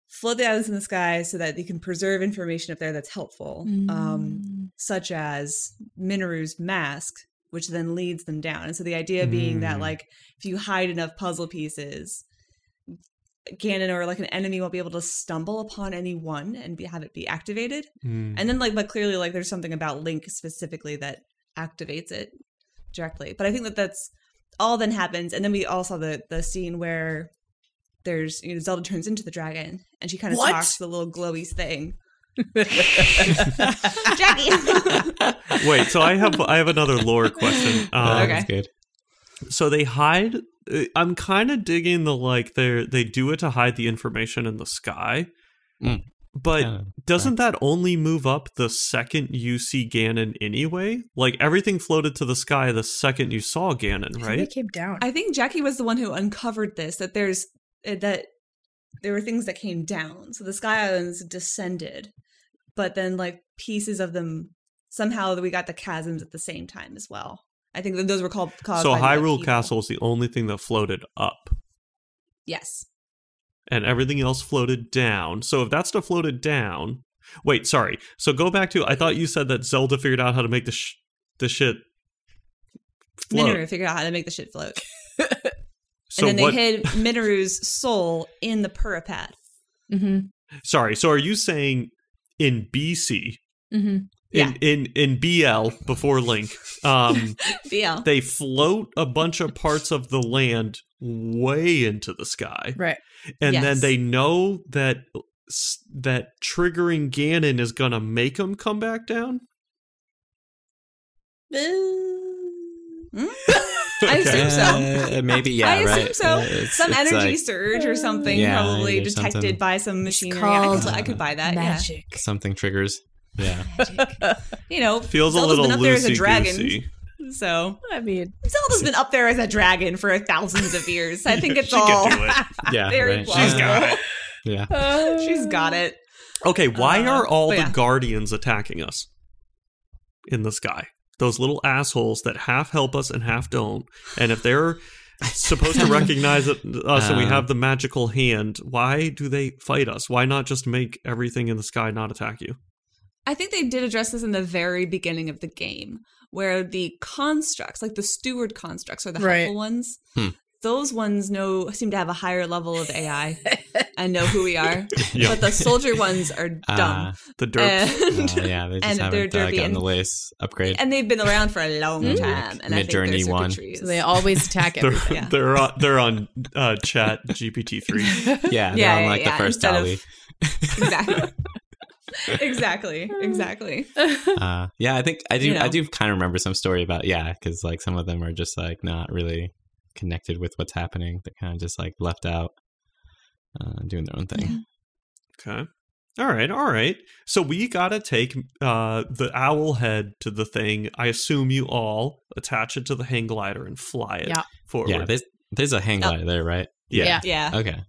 Speaker 4: float the islands in the sky so that they can preserve information up there that's helpful, um, such as Mineru's mask, which then leads them down. And so the idea being that
Speaker 2: Mm.
Speaker 4: like if you hide enough puzzle pieces. Ganon or like an enemy won't be able to stumble upon any one and be, have it be activated.
Speaker 2: Mm.
Speaker 4: And then like but clearly like there's something about Link specifically that activates it directly. But I think that that's all then happens and then we all saw the the scene where there's you know Zelda turns into the dragon and she kind of
Speaker 3: What?
Speaker 4: talks to the little glowy thing. [LAUGHS] [LAUGHS] Jackie. [LAUGHS]
Speaker 2: Wait, so I have I have another lore question. Um,
Speaker 4: Okay.
Speaker 5: Good.
Speaker 2: So they hide. uh, I'm kind of digging the like they they do it to hide the information in the sky,
Speaker 5: Mm.
Speaker 2: but
Speaker 5: Kinda
Speaker 2: doesn't that only move up the second you see Ganon anyway? Like everything floated to the sky the second you saw Ganon,
Speaker 3: I think
Speaker 2: right?
Speaker 3: It came down.
Speaker 4: I think Jackie was the one who uncovered this that there's Eh, that there were things that came down. So the Sky Islands descended, but then like pieces of them somehow we got the chasms at the same time as well. I think that those were called
Speaker 2: So Hyrule. Castle is the only thing that floated up,
Speaker 4: Yes.
Speaker 2: and everything else floated down. So if that stuff floated down, wait, sorry. So go back to I thought you said that Zelda figured out how to make the sh- the shit float.
Speaker 4: Mineru figured out how to make the shit float. [LAUGHS]
Speaker 2: so
Speaker 4: and then
Speaker 2: what?
Speaker 4: they hid Mineru's soul in the Purah Pad.
Speaker 3: mm-hmm.
Speaker 2: Sorry. So are you saying in BC,
Speaker 3: Mm-hmm.
Speaker 4: Yeah.
Speaker 2: in in in BL before Link, um, [LAUGHS]
Speaker 4: BL.
Speaker 2: they float a bunch of parts of the land way into the sky,
Speaker 3: Right.
Speaker 2: and then they know that that triggering Ganon is gonna make them come back down. [LAUGHS]
Speaker 4: I [LAUGHS] assume so.
Speaker 5: Uh, maybe yeah,
Speaker 4: I assume
Speaker 5: right.
Speaker 4: so.
Speaker 5: Uh, it's-
Speaker 4: some
Speaker 5: it's
Speaker 4: energy
Speaker 5: like
Speaker 4: surge or something,
Speaker 5: Yeah,
Speaker 4: probably
Speaker 5: there's
Speaker 4: detected
Speaker 5: something-
Speaker 4: by some machinery. I
Speaker 3: called
Speaker 4: could, I could buy that.
Speaker 3: Magic.
Speaker 5: something triggers. Yeah. [LAUGHS]
Speaker 4: Yeah, [LAUGHS] you know,
Speaker 2: Feels
Speaker 4: Zelda's
Speaker 2: a little
Speaker 4: been up there as a
Speaker 2: loosey
Speaker 4: dragon,
Speaker 2: goosey.
Speaker 4: so
Speaker 3: I mean,
Speaker 4: Zelda's been up there as a dragon for thousands of years. I think it's
Speaker 2: She
Speaker 4: all
Speaker 2: can do it.
Speaker 5: Yeah,
Speaker 4: very
Speaker 5: right.
Speaker 4: plausible.
Speaker 2: She's got it.
Speaker 5: Yeah.
Speaker 4: She's got it.
Speaker 2: Okay, why
Speaker 4: Uh,
Speaker 2: are all the
Speaker 4: yeah.
Speaker 2: guardians attacking us in the sky? Those little assholes that half help us and half don't. And if they're [LAUGHS] supposed to recognize it, us and we
Speaker 5: Uh.
Speaker 2: have the magical hand, why do they fight us? Why not just make everything in the sky not attack you?
Speaker 4: I think they did address this in the very beginning of the game, where the constructs, like the steward constructs, are the
Speaker 3: Right.
Speaker 4: helpful ones.
Speaker 5: Hmm.
Speaker 4: Those ones know seem to have a higher level of AI [LAUGHS] and know who we are,
Speaker 2: Yeah. [LAUGHS]
Speaker 4: but the soldier ones are dumb.
Speaker 5: Uh,
Speaker 2: The derp.
Speaker 4: and,
Speaker 5: uh, yeah, they just [LAUGHS]
Speaker 4: and they're
Speaker 5: haven't uh, gotten
Speaker 4: and-
Speaker 5: the latest upgrade.
Speaker 4: and they've been around for a long
Speaker 3: Mm.
Speaker 4: time. And I
Speaker 5: Mid-Journey one.
Speaker 3: so they always attack
Speaker 2: They're.
Speaker 4: Yeah.
Speaker 2: they're on, they're on uh, chat GPT 3.
Speaker 5: yeah, they're
Speaker 4: Yeah,
Speaker 5: on
Speaker 4: yeah,
Speaker 5: like
Speaker 4: yeah,
Speaker 5: the first
Speaker 4: instead of- exactly. exactly. Exactly.
Speaker 5: uh, yeah, I think I do.
Speaker 4: You know.
Speaker 5: I do kind of remember some story about yeah, because like some of them are just like not really connected with what's happening. They're kind of just like left out, uh, doing their own thing.
Speaker 2: Okay. All right, all right. So we gotta take uh, the owl head to the thing. I assume you all attach it to the hang glider and fly it
Speaker 3: Yeah.
Speaker 2: forward.
Speaker 5: Yeah, there's there's a hang
Speaker 4: Oh.
Speaker 5: glider there, right?
Speaker 2: yeah.
Speaker 3: Yeah.
Speaker 4: Yeah.
Speaker 5: Okay.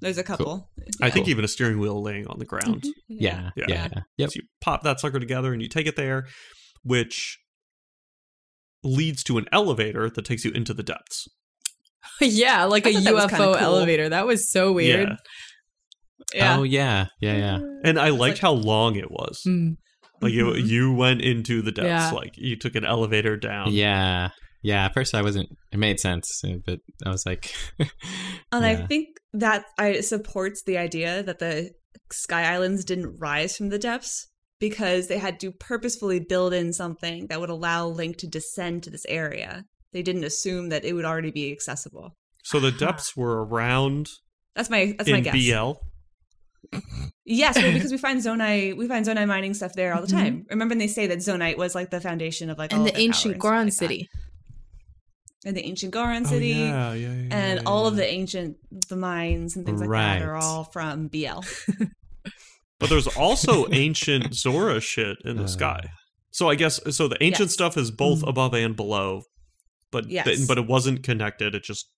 Speaker 4: There's a couple.
Speaker 2: I think
Speaker 5: Cool.
Speaker 2: even a steering wheel laying on the ground.
Speaker 5: Yeah.
Speaker 2: Yeah.
Speaker 5: Yeah. yeah. Yep.
Speaker 2: So you pop that sucker together and you take it there, which leads to an elevator that takes you into the depths. [LAUGHS]
Speaker 3: yeah, like a
Speaker 4: I thought that was
Speaker 3: UFO
Speaker 4: cool.
Speaker 3: elevator. That was so weird.
Speaker 2: Yeah.
Speaker 3: Yeah.
Speaker 5: Oh yeah. Yeah. Yeah.
Speaker 2: And I liked
Speaker 4: like-
Speaker 2: how long it was.
Speaker 3: Mm.
Speaker 2: Like you,
Speaker 3: Mhm.
Speaker 2: you went into the depths.
Speaker 3: Yeah.
Speaker 2: Like you took an elevator down.
Speaker 5: Yeah. Yeah. At first, I wasn't. It made sense, uh, but I was like, [LAUGHS]
Speaker 4: And I think that I supports the idea that the Sky Islands didn't rise from the depths because they had to purposefully build in something that would allow Link to descend to this area. They didn't assume that it would already be accessible.
Speaker 2: So the depths were around
Speaker 4: That's my that's my
Speaker 2: in
Speaker 4: guess.
Speaker 2: BL.
Speaker 4: Yes, well, because [LAUGHS] we find zonaite we find zonaite mining stuff there all the
Speaker 3: Mhm.
Speaker 4: time. Remember when they say that zonaite was like the foundation of like
Speaker 3: And
Speaker 4: of
Speaker 3: the
Speaker 4: their
Speaker 3: ancient
Speaker 4: power and
Speaker 3: Goron
Speaker 4: like
Speaker 3: city.
Speaker 4: and the ancient Goron
Speaker 2: Oh,
Speaker 4: city.
Speaker 2: yeah, yeah, yeah,
Speaker 4: and
Speaker 2: yeah,
Speaker 4: all of the ancient the mines and things like that are all from BL. [LAUGHS]
Speaker 2: But there's also ancient Zora shit in the [LAUGHS]
Speaker 5: Uh.
Speaker 2: sky. So I guess so. The ancient
Speaker 4: Yes.
Speaker 2: stuff is both
Speaker 3: Mm.
Speaker 2: above and below, but
Speaker 4: Yes.
Speaker 2: but it wasn't connected. It just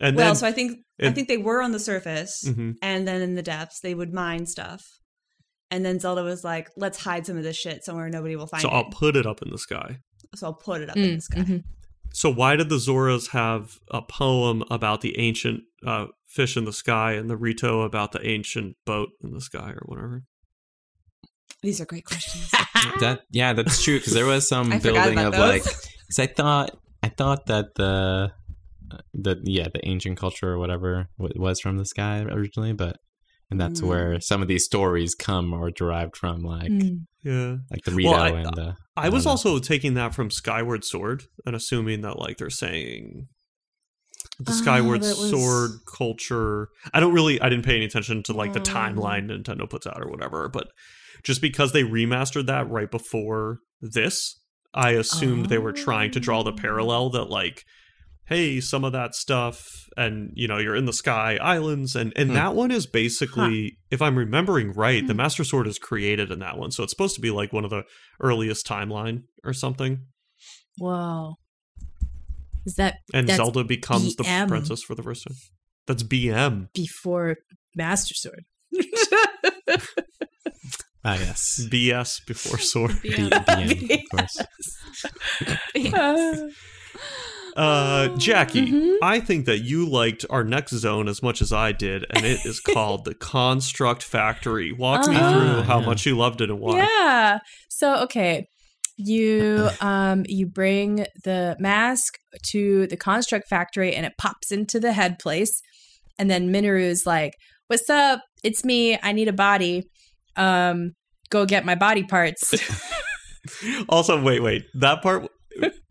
Speaker 2: and
Speaker 4: well,
Speaker 2: then
Speaker 4: so I think I think they were on the surface,
Speaker 2: Mhm.
Speaker 4: and then in the depths they would mine stuff. And then Zelda was like, "Let's hide some of this shit somewhere nobody will find it.
Speaker 2: so
Speaker 4: it."
Speaker 2: I'll put it up in the sky.
Speaker 4: so I'll put it up in
Speaker 3: Mm,
Speaker 4: the sky.
Speaker 3: mhm.
Speaker 2: So why did the Zoras have a poem about the ancient uh, fish in the sky and the Rito about the ancient boat in the sky or whatever?
Speaker 4: These are great questions. [LAUGHS]
Speaker 5: that. Yeah, that's true. Because there was [LAUGHS] some building
Speaker 4: about
Speaker 5: of like. Because I thought I thought that the the yeah the ancient culture or whatever was from the sky originally, but and that's
Speaker 4: Mm.
Speaker 5: where some of these stories come or derived from, like
Speaker 3: Mm.
Speaker 2: Yeah.
Speaker 5: like the Rito
Speaker 2: Well, I-
Speaker 5: and the.
Speaker 2: I was
Speaker 5: don't know.
Speaker 2: also taking that from Skyward Sword and assuming that like they're saying the
Speaker 4: Ah,
Speaker 2: Skyward
Speaker 4: that was-
Speaker 2: Sword culture. I don't really I didn't pay any attention to like the timeline Nintendo puts out or whatever, but just because they remastered that right before this, I assumed they were trying to draw the
Speaker 4: Oh.
Speaker 2: parallel that like hey, some of that stuff and you know, you're in the sky islands and and
Speaker 5: Hmm.
Speaker 2: that one is basically if I'm remembering right, the
Speaker 4: Hmm.
Speaker 2: Master Sword is created in that one. So it's supposed to be like one of the earliest timeline or something.
Speaker 3: Wow, Is that
Speaker 2: And Zelda becomes
Speaker 3: BM.
Speaker 2: the princess for the first time. That's BM.
Speaker 3: before Master Sword? [LAUGHS] [LAUGHS]
Speaker 5: ah [LAUGHS] yes,
Speaker 2: BS before sword. [LAUGHS]
Speaker 5: B- BM, of course. [LAUGHS]
Speaker 3: Uh,
Speaker 2: Uh, Jackie,
Speaker 3: Mhm.
Speaker 2: I think that you liked our next zone as much as I did, and it is called the Construct Factory. Walk me
Speaker 3: Ah.
Speaker 2: through how
Speaker 5: Yeah.
Speaker 2: much you loved it and why.
Speaker 3: Yeah. So okay, you um you bring the mask to the construct factory and it pops into the head place, and then Mineru's like, "What's up? It's me. I need a body. Um, go get my body parts." [LAUGHS]
Speaker 2: Also, wait, wait. That part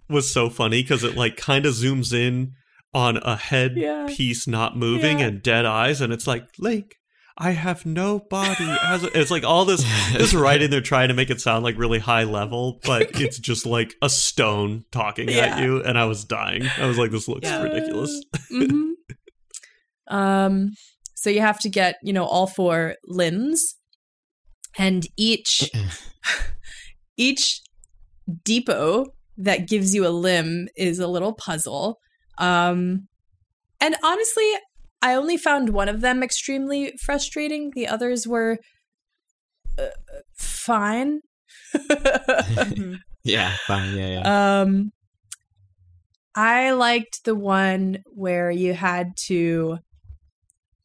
Speaker 2: was so funny because it like kind of zooms in on a head
Speaker 3: Yeah.
Speaker 2: piece not moving
Speaker 3: Yeah.
Speaker 2: and dead eyes, and it's like Link. I have no body. As a-" it's like all this this writing. They're trying to make it sound like really high level, but [LAUGHS] it's just like a stone talking at you, and I was dying. I was like, this looks
Speaker 3: Yeah.
Speaker 2: ridiculous.
Speaker 3: Mhm. [LAUGHS] Um, so you have to get you know all four limbs, and each [LAUGHS] each depot that gives you a limb is a little puzzle. Um, and honestly, I only found one of them extremely frustrating. The others were uh, fine. [LAUGHS]
Speaker 5: Yeah, fine. Yeah, yeah.
Speaker 3: Um, I liked the one where you had to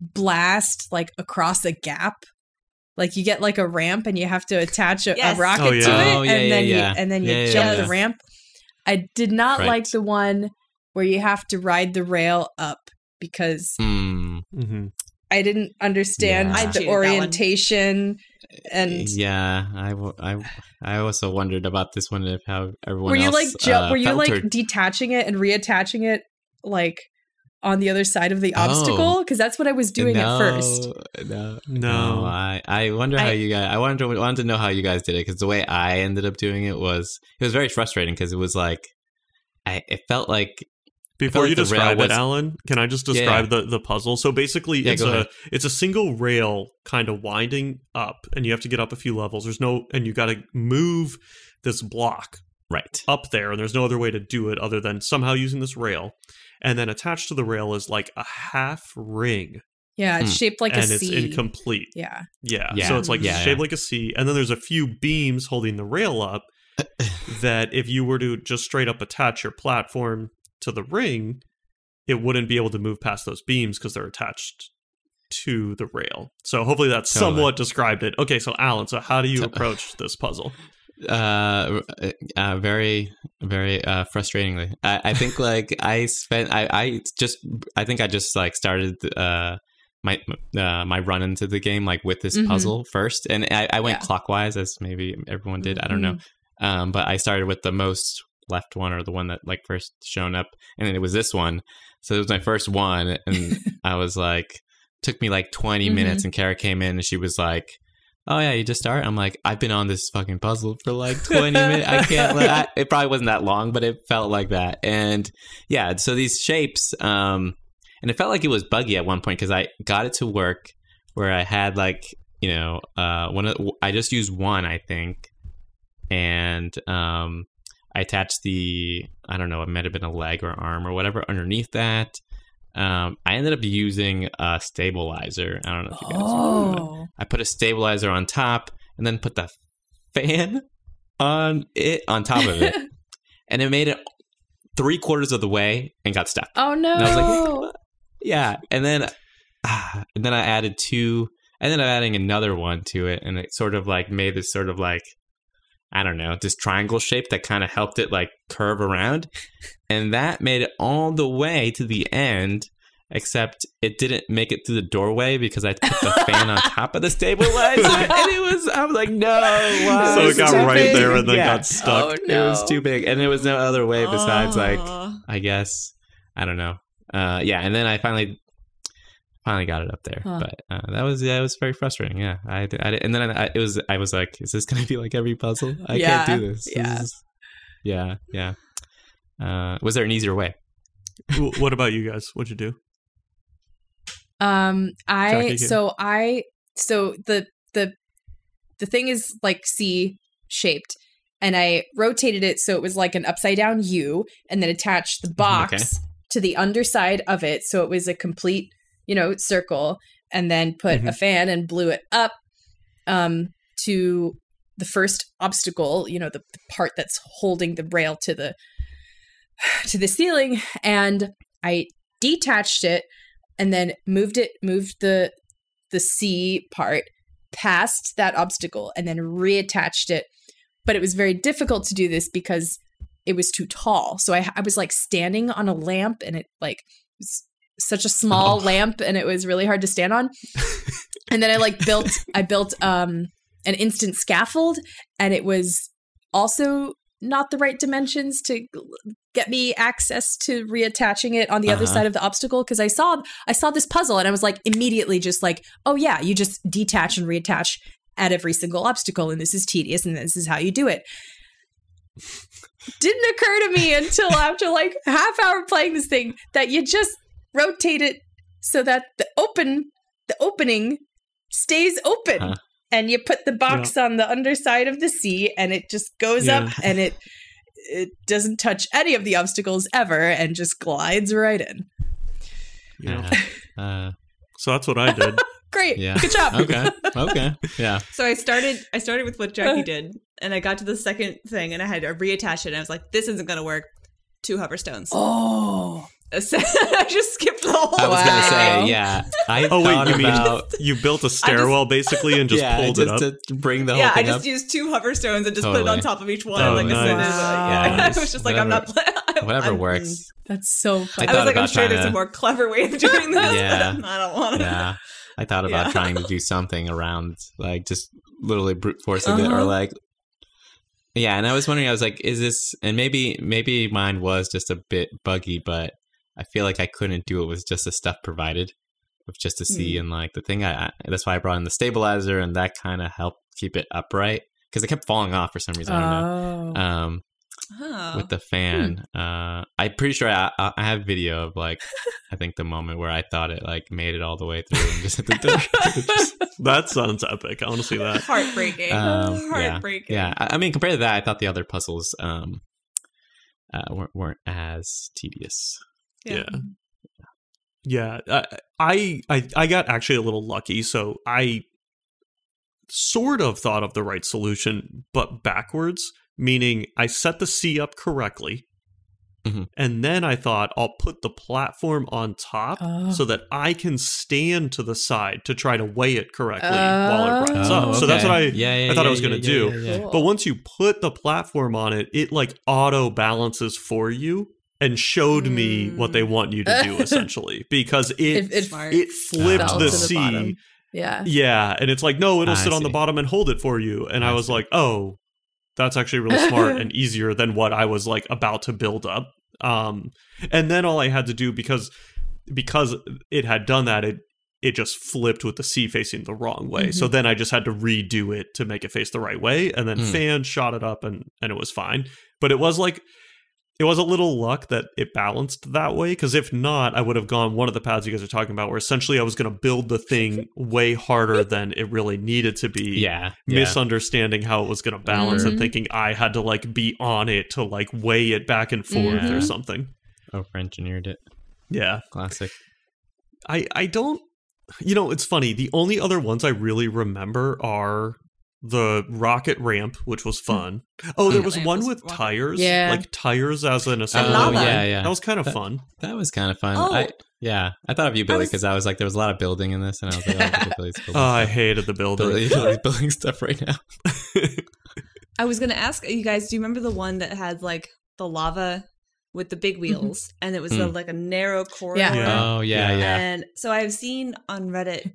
Speaker 3: blast like across a gap. Like you get like a ramp and you have to attach a,
Speaker 4: Yes.
Speaker 3: a rocket
Speaker 2: Oh, yeah.
Speaker 3: to it,
Speaker 5: Oh, yeah,
Speaker 3: and
Speaker 5: yeah,
Speaker 3: then
Speaker 5: yeah.
Speaker 3: you and then you
Speaker 5: Yeah, yeah,
Speaker 3: jump
Speaker 4: yeah.
Speaker 3: the ramp. I did not
Speaker 5: Right.
Speaker 3: like the one where you have to ride the rail up because
Speaker 5: Hmm.
Speaker 2: hmm
Speaker 3: I didn't understand
Speaker 5: Yeah.
Speaker 3: The
Speaker 4: cheated that one.
Speaker 3: orientation and
Speaker 5: yeah, I, w- I, I also wondered about this one if how everyone
Speaker 3: were you
Speaker 5: else,
Speaker 3: like ju-
Speaker 5: uh,
Speaker 3: were you
Speaker 5: felt
Speaker 3: like
Speaker 5: or-
Speaker 3: detaching it and reattaching it like on the other side of the
Speaker 5: Oh.
Speaker 3: obstacle because that's what i was doing
Speaker 5: no,
Speaker 3: at first
Speaker 5: No,
Speaker 2: No.
Speaker 5: I, I wonder how
Speaker 3: I-
Speaker 5: you guys. I wanted to, wanted to know how you guys did it because the way I ended up doing it was it was very frustrating because it was like I it felt like
Speaker 2: Before
Speaker 5: like
Speaker 2: you
Speaker 5: the rail
Speaker 2: describe it, Alan, can I just
Speaker 5: Yeah,
Speaker 2: describe the, the puzzle? So basically,
Speaker 5: Yeah,
Speaker 2: it's a
Speaker 5: ahead.
Speaker 2: it's a single rail kind of winding up, and you have to get up a few levels. There's no, and you got to move this block
Speaker 5: Right.
Speaker 2: up there, and there's no other way to do it other than somehow using this rail. And then attached to the rail is like a half ring,
Speaker 3: Yeah, it's
Speaker 5: Hmm.
Speaker 3: shaped like a C.
Speaker 2: and
Speaker 3: a
Speaker 2: it's
Speaker 3: C.
Speaker 2: incomplete.
Speaker 3: yeah.
Speaker 2: Yeah.
Speaker 5: Yeah.
Speaker 2: So it's like
Speaker 5: Yeah,
Speaker 2: shaped
Speaker 5: yeah.
Speaker 2: like a C, and then there's a few beams holding the rail up. [COUGHS] that if you were to just straight up attach your platform to the ring, it wouldn't be able to move past those beams because they're attached to the rail. So hopefully that's
Speaker 5: Totally.
Speaker 2: somewhat described it. Okay, so Alan, so how do you approach this puzzle?
Speaker 5: Uh, uh very very uh frustratingly i i think like i spent i i just i think i just like started uh my uh, my run into the game like with this
Speaker 3: Mhm.
Speaker 5: puzzle first and i, I went
Speaker 3: Yeah.
Speaker 5: clockwise as maybe everyone did i don't know
Speaker 3: Mm-hmm.
Speaker 5: um but i started with the most left one or the one that like first shown up and then it was this one so it was my first one and [LAUGHS] i was like took me like 20
Speaker 3: Mhm.
Speaker 5: minutes and kara came in and she was like oh yeah, you just start. I'm like, I've been on this fucking puzzle for like 20 minutes. I can't. I, it probably wasn't that long, but it felt like that. And yeah, so these shapes, um, and it felt like it was buggy at one point because I got it to work where I had like you know, uh, one of I just used one, I think, and um, I attached the I don't know, it might have been a leg or arm or whatever underneath that. Um, I ended up using a stabilizer. I don't know if you guys remember.
Speaker 3: Oh.
Speaker 5: I put a stabilizer on top and then put the fan on it on top of it. [LAUGHS] and it made it three quarters of the way and got stuck.
Speaker 3: Oh no.
Speaker 5: And I was like, yeah. And then ah, and then I added two and then I'm adding another one to it and it sort of like made this sort of like I don't know, this triangle shape that kind of helped it like curve around. And that made it all the way to the end, except it didn't make it through the doorway because I put the fan on [LAUGHS] top of the stabilizer. [LAUGHS] And it was, I was like, no, why?
Speaker 2: so it got right
Speaker 3: big.
Speaker 2: there and then
Speaker 5: Yeah.
Speaker 2: got stuck.
Speaker 3: Oh
Speaker 5: It was too big. And there was no other way besides like I guess I don't know. Uh, yeah, and then I finally finally got it up there,
Speaker 3: Huh.
Speaker 5: but uh, that was yeah, it was very frustrating. Yeah, I, did- I did- and then I, it was I was like, is this gonna be like every puzzle? I
Speaker 3: Yeah,
Speaker 5: can't do this. This
Speaker 3: yeah.
Speaker 5: is- [LAUGHS] yeah, yeah. Uh, was there an easier way?
Speaker 2: What about you guys? What'd you do?
Speaker 3: Um, I
Speaker 2: Jackie,
Speaker 3: so I so the the the thing is like C shaped, and I rotated it so it was like an upside down U, and then attached the box
Speaker 5: Okay.
Speaker 3: to the underside of it, so it was a complete you know circle, and then put a fan and blew it up um to the first obstacle, you know, the, the part that's holding the rail to the [SIGHS] to the ceiling, and I detached it and then moved it moved the the C part past that obstacle and then reattached it. But it was very difficult to do this because it was too tall. So I I was like standing on a lamp and it like was such a small
Speaker 5: Oh.
Speaker 3: lamp and it was really hard to stand on. [LAUGHS] and then I like built I built um an instant scaffold and it was also not the right dimensions to get me access to reattaching it on the other
Speaker 5: Uh-huh.
Speaker 3: side of the obstacle because I saw I saw this puzzle and I was like immediately just like oh yeah you just detach and reattach at every single obstacle and this is tedious and this is how you do it didn't occur to me until after like half hour playing this thing that you just rotate it so that the open the opening stays open
Speaker 5: Huh.
Speaker 3: and you put the box on the underside of the C and it just goes up and it it doesn't touch any of the obstacles ever and just glides right in.
Speaker 2: Yeah.
Speaker 5: Uh,
Speaker 2: So that's what I did. [LAUGHS]
Speaker 3: Great.
Speaker 5: yeah.
Speaker 3: Good job.
Speaker 5: okay. Okay. Yeah.
Speaker 4: So I started I started with what Jackie did, and I got to the second thing and I had to reattach it and I was like, this isn't gonna work. Two hover stones.
Speaker 3: Oh.
Speaker 4: So [LAUGHS] I just skipped the whole
Speaker 5: I was gonna say yeah. I [LAUGHS]
Speaker 2: Oh wait, you mean [LAUGHS] you built a stairwell basically and just
Speaker 5: yeah,
Speaker 2: pulled
Speaker 5: just
Speaker 2: it up?
Speaker 5: to bring the whole
Speaker 4: yeah, I just
Speaker 5: up.
Speaker 4: used two hover stones and just put it on top of each one.
Speaker 2: Oh,
Speaker 4: like as soon
Speaker 2: nice.
Speaker 4: as I, yeah,
Speaker 5: Nice.
Speaker 4: I was just like, I'm not playing.
Speaker 5: Whatever works.
Speaker 3: That's so
Speaker 5: I
Speaker 3: funny.
Speaker 4: I, was like, I'm sure there's
Speaker 5: trying
Speaker 4: a more clever way of doing this.
Speaker 5: Yeah.
Speaker 4: but I don't want to.
Speaker 5: yeah. I thought about
Speaker 4: Yeah.
Speaker 5: trying to do something around like just literally brute forcing it or
Speaker 3: Uh-huh.
Speaker 5: like Yeah, and I was wondering I was like is this and maybe maybe mine was just a bit buggy but I feel like I couldn't do it with just the stuff provided with just to see
Speaker 4: Hmm.
Speaker 5: and like the thing I, I that's why I brought in the stabilizer and that kind of helped keep it upright because it kept falling off for some reason I don't know.
Speaker 3: Oh.
Speaker 5: Um,
Speaker 4: Huh.
Speaker 5: with the fan. Uh, I'm pretty sure I, I I have video of like I think the moment where I thought it like made it all the way through and just hit the door. [LAUGHS] [LAUGHS]
Speaker 2: That sounds epic. I want to see that.
Speaker 4: Heartbreaking.
Speaker 5: Um, [LAUGHS] yeah,
Speaker 4: Heartbreaking.
Speaker 5: Yeah, I, I mean, compared to that, I thought the other puzzles um, uh, weren't weren't as tedious.
Speaker 2: Yeah. Yeah, I, I I got actually a little lucky, so I sort of thought of the right solution, but backwards, meaning I set the C up correctly,
Speaker 5: Mhm.
Speaker 2: and then I thought I'll put the platform on top
Speaker 3: Oh.
Speaker 2: so that I can stand to the side to try to weigh it correctly while it runs
Speaker 3: Oh,
Speaker 2: up. So that's what I
Speaker 5: yeah, yeah,
Speaker 2: I thought I was gonna
Speaker 5: yeah,
Speaker 2: do.
Speaker 5: yeah, yeah, yeah.
Speaker 3: Cool.
Speaker 2: but once you put the platform on it, it like auto balances for you and showed me what they want you to do [LAUGHS] essentially because it
Speaker 3: It, it
Speaker 2: it flipped
Speaker 5: Fell
Speaker 2: the
Speaker 3: the
Speaker 2: C.
Speaker 3: bottom. yeah.
Speaker 2: yeah, and it's like no, it'll
Speaker 5: I
Speaker 2: sit on the bottom and hold it for you. And I,
Speaker 5: I
Speaker 2: was
Speaker 5: see.
Speaker 2: like, oh, that's actually really smart and [LAUGHS] easier than what I was like about to build up. Um, and then all I had to do because because it had done that, it it just flipped with the C facing the wrong way. So then I just had to redo it to make it face the right way, and then
Speaker 5: Hmm.
Speaker 2: fan shot it up, and and it was fine. But it was like it was a little luck that it balanced that way because if not, I would have gone one of the paths you guys are talking about, where essentially I was going to build the thing [LAUGHS] way harder than it really needed to be.
Speaker 5: yeah, yeah.
Speaker 2: Misunderstanding how it was going to balance and
Speaker 3: Mhm.
Speaker 2: thinking I had to like be on it to like weigh it back and forth or
Speaker 3: Mhm.
Speaker 2: something.
Speaker 5: Over engineered it.
Speaker 2: Yeah.
Speaker 5: Classic.
Speaker 2: I I don't you know, it's funny. The only other ones I really remember are the rocket ramp, which was hmm. fun. Oh, there was one with tires.
Speaker 3: Yeah.
Speaker 2: Like tires as an
Speaker 5: Oh,
Speaker 2: assembly.
Speaker 4: lava.
Speaker 5: yeah, yeah.
Speaker 2: That was kind of
Speaker 5: That-
Speaker 2: fun.
Speaker 5: That was kind of fun.
Speaker 4: Oh.
Speaker 5: I, yeah, I thought of you, Billy,
Speaker 4: was-
Speaker 5: because I, was like, there was a lot of building in this, and I was like, oh, look at Billy's [LAUGHS] building
Speaker 2: Oh, I hated the building.
Speaker 5: Billy, [LAUGHS] Billy's building stuff right now. [LAUGHS]
Speaker 4: I was gonna ask you guys, do you remember the one that had like the lava with the big mm-hmm. wheels and it was a,
Speaker 5: Mm.
Speaker 4: like a narrow corridor?
Speaker 3: Yeah.
Speaker 2: Yeah.
Speaker 5: Oh yeah,
Speaker 2: Yeah.
Speaker 5: yeah.
Speaker 4: And so I've seen on Reddit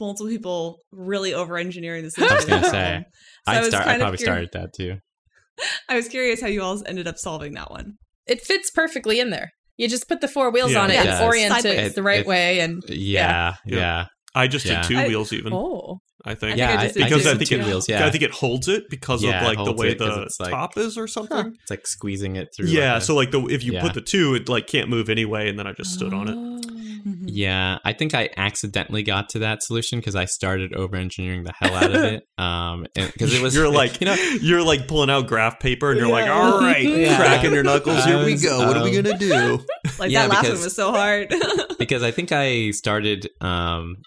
Speaker 4: multiple people really over engineering this.
Speaker 5: I was gonna say,
Speaker 4: So
Speaker 5: I
Speaker 4: was
Speaker 5: start. I probably
Speaker 4: curi-
Speaker 5: started that too. [LAUGHS]
Speaker 4: I was curious how you all ended up solving that one.
Speaker 3: It fits perfectly in there. You just put the four wheels
Speaker 2: Yeah,
Speaker 3: on it
Speaker 5: it
Speaker 3: and orient it,
Speaker 4: Sideways.
Speaker 3: the right
Speaker 5: It-
Speaker 3: way. And
Speaker 5: Yeah,
Speaker 2: Yeah.
Speaker 5: yeah,
Speaker 2: I just
Speaker 5: Yeah.
Speaker 2: did two
Speaker 4: I-
Speaker 2: wheels even.
Speaker 3: oh,
Speaker 2: I think.
Speaker 4: I
Speaker 5: yeah.
Speaker 4: think I
Speaker 5: I,
Speaker 4: just did
Speaker 2: because
Speaker 5: did
Speaker 2: I
Speaker 5: some
Speaker 2: think it,
Speaker 5: wheels. Yeah,
Speaker 2: I think it holds it because
Speaker 5: Yeah,
Speaker 2: of like the way the
Speaker 5: like-
Speaker 2: top is or something.
Speaker 5: it's like squeezing it through.
Speaker 2: Yeah,
Speaker 5: like
Speaker 2: so like the if you
Speaker 5: Yeah.
Speaker 2: put the two, it like can't move anyway, and then I just stood on it.
Speaker 3: Oh.
Speaker 5: Yeah, I think I accidentally got to that solution because I started over engineering the hell out of [LAUGHS] it. Um, because it was
Speaker 2: you're like
Speaker 5: you know
Speaker 2: you're like pulling out graph paper and you're like, all right, [LAUGHS]
Speaker 5: Yeah.
Speaker 2: cracking your knuckles. Here
Speaker 5: I
Speaker 2: we
Speaker 5: was, [LAUGHS]
Speaker 2: go. What are we
Speaker 5: um,
Speaker 2: gonna do?
Speaker 4: Like
Speaker 5: Yeah,
Speaker 4: that last one was so hard.
Speaker 5: because I think I started um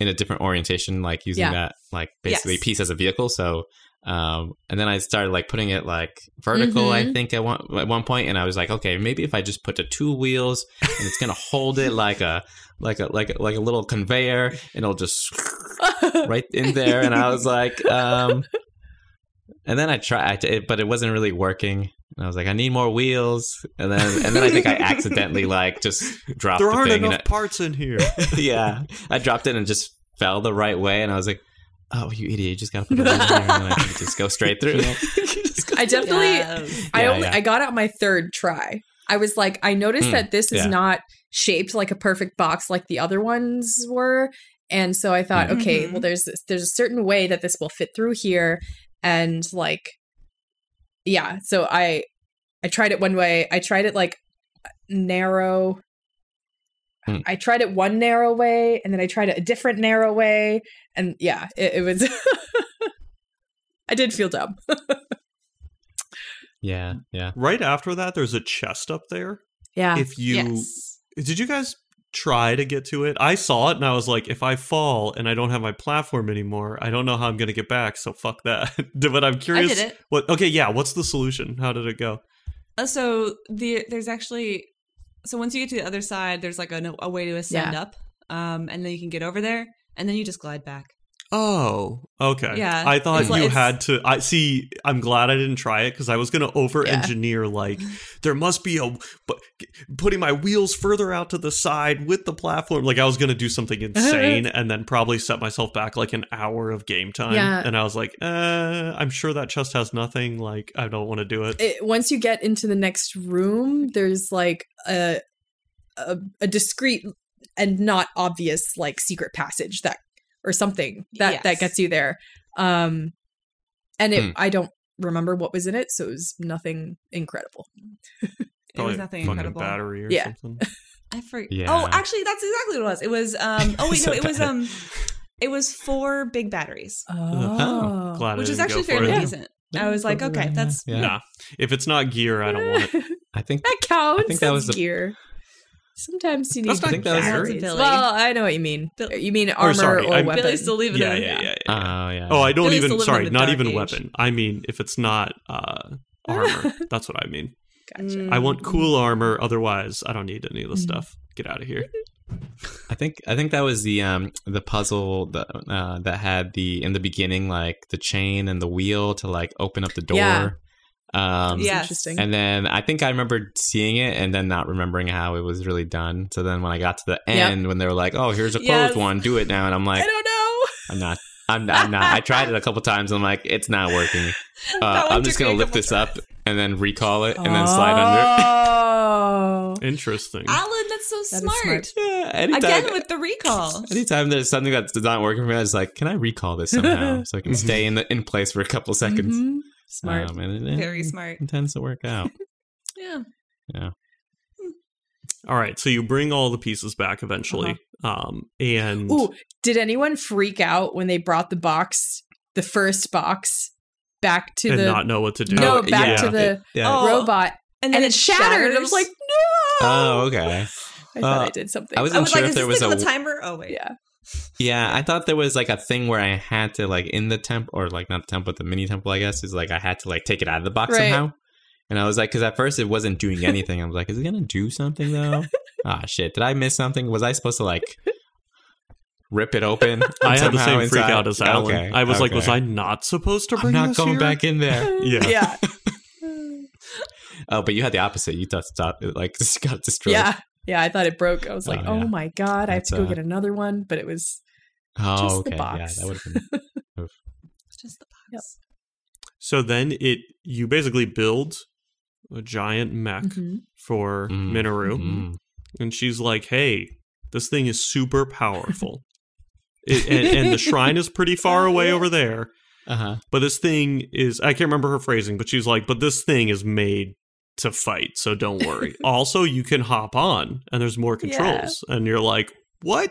Speaker 5: in a different orientation, like using
Speaker 3: Yeah.
Speaker 5: that like basically
Speaker 4: Yes.
Speaker 5: piece as a vehicle. So um and then I started like putting it like vertical, I
Speaker 3: Mhm.
Speaker 5: think at one at one point, and I was like, okay, maybe if I just put the two wheels and it's gonna hold it like a like a like a, like a little conveyor, and it'll just [LAUGHS] right in there. And I was like, um and then I tried, it, but it wasn't really working. And I was like, I need more wheels, and then and then I think I [LAUGHS] accidentally like just dropped
Speaker 2: There
Speaker 5: the
Speaker 2: aren't
Speaker 5: thing, and
Speaker 2: enough parts in here. [LAUGHS]
Speaker 5: yeah, I dropped it and just fell the right way, and I was like, "Oh, you idiot! You just gotta put it in here, and then I can just go straight through." [LAUGHS]
Speaker 3: I definitely,
Speaker 4: Yes.
Speaker 3: I
Speaker 5: Yeah,
Speaker 3: only,
Speaker 5: yeah.
Speaker 3: I got out my third try. I was like, I noticed
Speaker 5: Hmm,
Speaker 3: that this is
Speaker 5: yeah.
Speaker 3: not shaped like a perfect box like the other ones were, and so I thought,
Speaker 5: Mhm.
Speaker 3: okay, well, there's there's a certain way that this will fit through here, and like, yeah. So I, I tried it one way. I tried it like narrow.
Speaker 5: Hmm.
Speaker 3: I tried it one narrow way, and then I tried it a different narrow way, and yeah, it, it was. [LAUGHS] I did feel dumb. [LAUGHS]
Speaker 5: yeah, yeah.
Speaker 2: right after that, there's a chest up there.
Speaker 3: Yeah.
Speaker 2: If you
Speaker 4: yes.
Speaker 2: did, you guys try to get to it? I saw it and I was like, if I fall and I don't have my platform anymore, I don't know how I'm gonna get back. So fuck that. [LAUGHS] but I'm curious.
Speaker 4: did it.
Speaker 2: What? Okay, yeah. What's the solution? How did it go?
Speaker 4: Uh, so the there's actually so once you get to the other side, there's like a, a way to ascend
Speaker 3: Yeah.
Speaker 4: up, um, and then you can get over there, and then you just glide back.
Speaker 2: Oh, okay.
Speaker 4: Yeah,
Speaker 2: I thought you
Speaker 4: like-
Speaker 2: had to. I see. I'm glad I didn't try it because I was going to over engineer. Like, [LAUGHS] there must be a, but putting my wheels further out to the side with the platform. Like, I was going to do something [LAUGHS] insane and then probably set myself back like an hour of game time.
Speaker 3: Yeah.
Speaker 2: And I was like, uh, I'm sure that chest has nothing. Like, I don't want to do it.
Speaker 3: it, once you get into the next room, there's like a, a a discreet and not obvious like secret passage that or something that that gets you there. Um, and it
Speaker 5: Hmm.
Speaker 3: I don't remember what was in it, so it was nothing incredible. [LAUGHS]
Speaker 4: It was nothing
Speaker 2: fucking
Speaker 4: incredible.
Speaker 2: battery or
Speaker 3: Yeah.
Speaker 2: something. [LAUGHS]
Speaker 4: I forget.
Speaker 5: Yeah.
Speaker 4: Oh, actually, that's exactly what it was. It was. Um. Oh wait, [LAUGHS]
Speaker 5: So
Speaker 4: no, it was. Um. It was four big batteries,
Speaker 3: Oh,
Speaker 2: Glad I
Speaker 4: which is
Speaker 2: didn't go
Speaker 4: actually fairly
Speaker 2: it.
Speaker 4: decent. I was like, okay, that's
Speaker 5: Yeah.
Speaker 2: Nah, if it's not gear, I don't want it.
Speaker 5: I think
Speaker 3: that counts.
Speaker 5: I think that
Speaker 3: as
Speaker 5: was the-
Speaker 3: gear. Sometimes you need.
Speaker 2: That's not
Speaker 5: I think that was-
Speaker 3: batteries.
Speaker 4: Billy.
Speaker 3: Well, I know what you mean.
Speaker 4: Bill-
Speaker 3: You mean armor or,
Speaker 2: sorry, I'm-
Speaker 3: weapon?
Speaker 4: Billy's still leaving
Speaker 2: Yeah,
Speaker 4: it.
Speaker 2: yeah, yeah,
Speaker 5: Oh
Speaker 2: yeah.
Speaker 5: yeah.
Speaker 2: Oh, I don't
Speaker 4: Billy's
Speaker 2: even. Sorry, not even
Speaker 4: age.
Speaker 2: weapon. I mean, if it's not uh, [LAUGHS] armor, that's what I mean.
Speaker 3: Gotcha.
Speaker 2: I want cool armor. Otherwise, I don't need any of the
Speaker 3: Mm.
Speaker 2: stuff. Get out of here.
Speaker 5: I think I think that was the um the puzzle that uh, that had the in the beginning like the chain and the wheel to like open up the door.
Speaker 3: Yeah.
Speaker 5: Um,
Speaker 4: Yeah.
Speaker 3: Interesting.
Speaker 5: And then I think I remember seeing it and then not remembering how it was really done. So then when I got to the
Speaker 3: Yep.
Speaker 5: end, when they were like, "Oh, here's a closed
Speaker 4: Yes.
Speaker 5: one, do it now," and I'm like,
Speaker 3: I don't know.
Speaker 5: "I'm not, I'm, I'm not." I tried it a couple times. and I'm like, "It's not working." [LAUGHS] Uh, I'm just gonna lift
Speaker 4: couple
Speaker 5: this up and then recall it and then slide under.
Speaker 3: Oh. [LAUGHS]
Speaker 2: Interesting.
Speaker 4: Alan, that's so
Speaker 3: That is
Speaker 4: smart.
Speaker 3: smart.
Speaker 5: Yeah, anytime,
Speaker 4: Again with the recall.
Speaker 5: anytime there's something that's not working for me, I was like, "Can I recall this somehow [LAUGHS] so I can stay in the in place for a couple seconds?"
Speaker 3: Mhm. Smart.
Speaker 5: Um, and it,
Speaker 4: Very
Speaker 5: it
Speaker 4: smart.
Speaker 5: tends to work out. [LAUGHS]
Speaker 4: Yeah. Yeah.
Speaker 2: All right, so you bring all the pieces back eventually, um, and
Speaker 3: Ooh, did anyone freak out when they brought the box, the first box, back to
Speaker 2: and
Speaker 3: the
Speaker 2: not know what to do.
Speaker 3: no, back
Speaker 5: yeah.
Speaker 3: to the
Speaker 5: Yeah.
Speaker 4: Oh,
Speaker 3: robot,
Speaker 4: And
Speaker 3: and,
Speaker 4: then
Speaker 3: it shattered? And I was like, no.
Speaker 5: Oh, okay.
Speaker 3: I thought
Speaker 5: uh,
Speaker 3: I did something.
Speaker 5: I was
Speaker 4: I was
Speaker 5: sure
Speaker 4: like,
Speaker 5: if
Speaker 4: is
Speaker 5: there
Speaker 4: this
Speaker 5: was
Speaker 4: thing
Speaker 5: a
Speaker 4: on the timer? Oh wait.
Speaker 3: yeah.
Speaker 5: Yeah, I thought there was like a thing where I had to like in the temple or like not the temple, but the mini temple, I guess, is like I had to like take it out of the box
Speaker 3: Right.
Speaker 5: somehow. And I was like, because at first it wasn't doing anything. I was like, is it gonna do something though? [LAUGHS] Ah, shit! Did I miss something? Was I supposed to like rip it open? [LAUGHS]
Speaker 2: I had the
Speaker 5: somehow
Speaker 2: same freak out as Alan.
Speaker 5: Okay,
Speaker 2: I was like, was. I not supposed to
Speaker 5: I'm
Speaker 2: bring
Speaker 5: not
Speaker 2: this
Speaker 5: going
Speaker 2: here?
Speaker 5: back in there. [LAUGHS]
Speaker 2: Yeah.
Speaker 3: Yeah.
Speaker 5: Oh, but you had the opposite. You thought stop it like just got destroyed.
Speaker 3: yeah. Yeah. I thought it broke. I was like,
Speaker 5: Oh,
Speaker 3: oh, my God, I have to go
Speaker 5: uh,
Speaker 3: get another one. But it was
Speaker 5: Oh,
Speaker 3: Just
Speaker 5: okay.
Speaker 3: the
Speaker 5: Yeah,
Speaker 3: box.
Speaker 5: that would have been. [LAUGHS]
Speaker 4: Just the
Speaker 3: Yep.
Speaker 4: box.
Speaker 2: So then it you basically build a giant mech
Speaker 3: Mhm.
Speaker 2: for
Speaker 5: Mm,
Speaker 2: Mineru,
Speaker 5: mm.
Speaker 2: and she's like, "Hey, this thing is super powerful." [LAUGHS] It, and, and the shrine is pretty far away over there.
Speaker 5: Uh huh.
Speaker 2: But this thing is, I can't remember her phrasing, but she's like, but this thing is made to fight, so don't worry. [LAUGHS] also, you can hop on and there's more
Speaker 3: Yeah.
Speaker 2: controls. And you're like, what?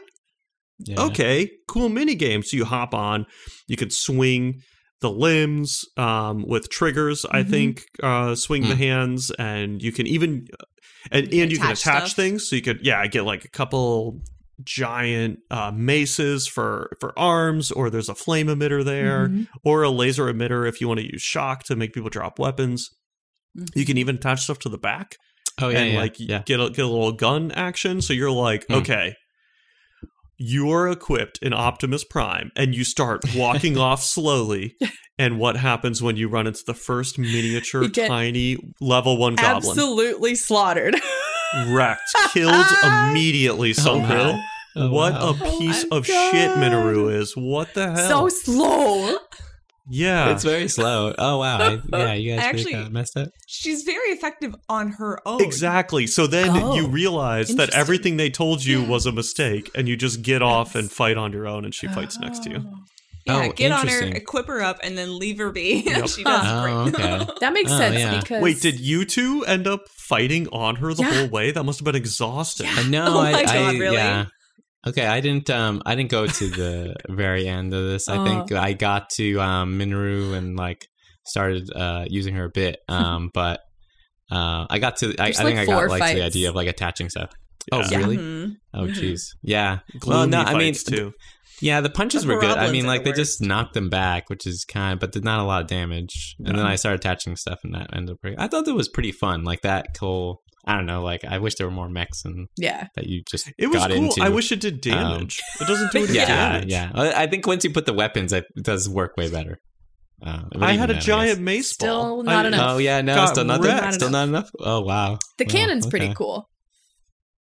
Speaker 5: Yeah.
Speaker 2: Okay, cool mini game. So you hop on, you can swing the limbs um, with triggers, I
Speaker 3: Mhm.
Speaker 2: think, uh, swing the
Speaker 5: Hmm.
Speaker 2: hands, and you can even, and,
Speaker 4: You can
Speaker 2: and you can
Speaker 4: attach
Speaker 2: attach
Speaker 4: stuff.
Speaker 2: things. So you could, yeah, I get like a couple giant uh, maces for for arms or there's a flame emitter there
Speaker 3: Mhm.
Speaker 2: or a laser emitter if you want to use shock to make people drop weapons.
Speaker 4: Mm-hmm.
Speaker 2: You can even attach stuff to the back
Speaker 5: Oh yeah.
Speaker 2: and
Speaker 5: yeah,
Speaker 2: like
Speaker 5: yeah.
Speaker 2: get a, get a little gun action. So you're like,
Speaker 5: Hmm.
Speaker 2: okay, you're equipped in Optimus Prime, and you start walking [LAUGHS] off slowly. And what happens when you run into the first miniature, tiny level one goblin?
Speaker 3: Absolutely slaughtered.
Speaker 2: Wrecked, [LAUGHS] killed immediately somehow.
Speaker 5: really? Oh,
Speaker 2: what
Speaker 5: wow.
Speaker 2: a piece
Speaker 3: my
Speaker 2: of shit
Speaker 3: God.
Speaker 2: Mineru is. What the hell?
Speaker 3: so slow.
Speaker 2: Yeah.
Speaker 5: It's very slow. Oh wow. I, [LAUGHS] yeah, you guys
Speaker 4: I
Speaker 5: really
Speaker 4: actually-
Speaker 5: messed up.
Speaker 4: She's very effective on her own.
Speaker 2: Exactly. So then
Speaker 3: Oh,
Speaker 2: you realize that everything they told you was a mistake, and you just get off and fight on your own, and she fights next to you.
Speaker 3: Oh.
Speaker 4: Yeah,
Speaker 5: Oh,
Speaker 4: get on her, equip her up, and then leave her be. [LAUGHS]
Speaker 2: Yep.
Speaker 4: she does
Speaker 5: Oh,
Speaker 4: great.
Speaker 5: okay. [LAUGHS]
Speaker 3: That makes
Speaker 5: Oh,
Speaker 3: sense
Speaker 5: yeah.
Speaker 3: because
Speaker 2: Wait, did you two end up fighting on her the
Speaker 3: Yeah.
Speaker 2: whole way? That must have been exhausting.
Speaker 5: Uh, no,
Speaker 4: Oh
Speaker 5: I,
Speaker 4: my
Speaker 5: I
Speaker 4: God, really?
Speaker 5: yeah. Okay, I didn't um I didn't go to the very end of this. I think I got to um Mineru and like started uh using her a bit. [LAUGHS] Um but uh I got to I, I think
Speaker 3: like,
Speaker 5: I got
Speaker 3: four
Speaker 5: like to the idea of like attaching stuff.
Speaker 2: Yeah.
Speaker 5: Oh really?
Speaker 4: Mhm.
Speaker 5: Oh
Speaker 4: Mhm.
Speaker 5: jeez. Yeah.
Speaker 2: Gloomy
Speaker 5: well, no, I mean
Speaker 2: fights, too.
Speaker 5: yeah, the punches
Speaker 4: The
Speaker 5: were good. I mean, like
Speaker 4: the
Speaker 5: they just knocked them back, which is kind, of, but did not a lot of damage. And then I started attaching stuff, and that ended up. Pretty, I thought that was pretty fun. Like that whole. I don't know. Like I wish there were more mechs and
Speaker 3: Yeah.
Speaker 5: that you just
Speaker 2: It was
Speaker 5: got
Speaker 2: cool.
Speaker 5: into.
Speaker 2: I wish it did damage. it doesn't do [LAUGHS] any
Speaker 5: yeah,
Speaker 2: damage.
Speaker 5: yeah. I I think once you put the weapons, it does work way better. Uh,
Speaker 2: I had a
Speaker 5: then,
Speaker 2: giant
Speaker 5: guess.
Speaker 2: mace
Speaker 3: Still
Speaker 2: ball.
Speaker 3: not
Speaker 2: I-
Speaker 3: enough.
Speaker 5: Oh yeah, no,
Speaker 2: Got
Speaker 5: still nothing.
Speaker 2: wrecked.
Speaker 5: Still not enough. Oh wow.
Speaker 3: The cannon's pretty
Speaker 5: okay.
Speaker 3: cool.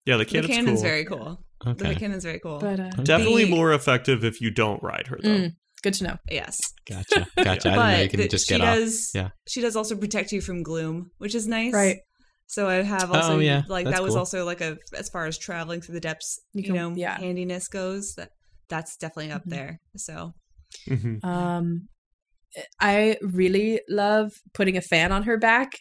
Speaker 2: Yeah, the
Speaker 4: The
Speaker 2: cannon's
Speaker 4: cannon's
Speaker 2: cool.
Speaker 4: very cool.
Speaker 5: Okay,
Speaker 4: The cannon's very cool.
Speaker 3: But uh,
Speaker 2: Definitely
Speaker 4: The-
Speaker 2: more effective if you don't ride her, though.
Speaker 3: mm, good to know.
Speaker 4: yes,
Speaker 5: gotcha, gotcha. I didn't know
Speaker 4: but
Speaker 5: you can
Speaker 4: the-
Speaker 5: just
Speaker 4: she
Speaker 5: get off.
Speaker 4: does.
Speaker 5: Yeah.
Speaker 4: she does also protect you from gloom, which is nice.
Speaker 3: Right.
Speaker 4: So I have also
Speaker 5: Oh, yeah.
Speaker 4: like
Speaker 5: That's
Speaker 4: that was
Speaker 5: cool.
Speaker 4: also like a as far as traveling through the depths,
Speaker 3: You
Speaker 4: you,
Speaker 3: can-
Speaker 4: know,
Speaker 3: yeah.
Speaker 4: handiness goes. That that's definitely up
Speaker 3: Mhm.
Speaker 4: there. So
Speaker 2: Mhm.
Speaker 3: Um, I really love putting a fan on her back.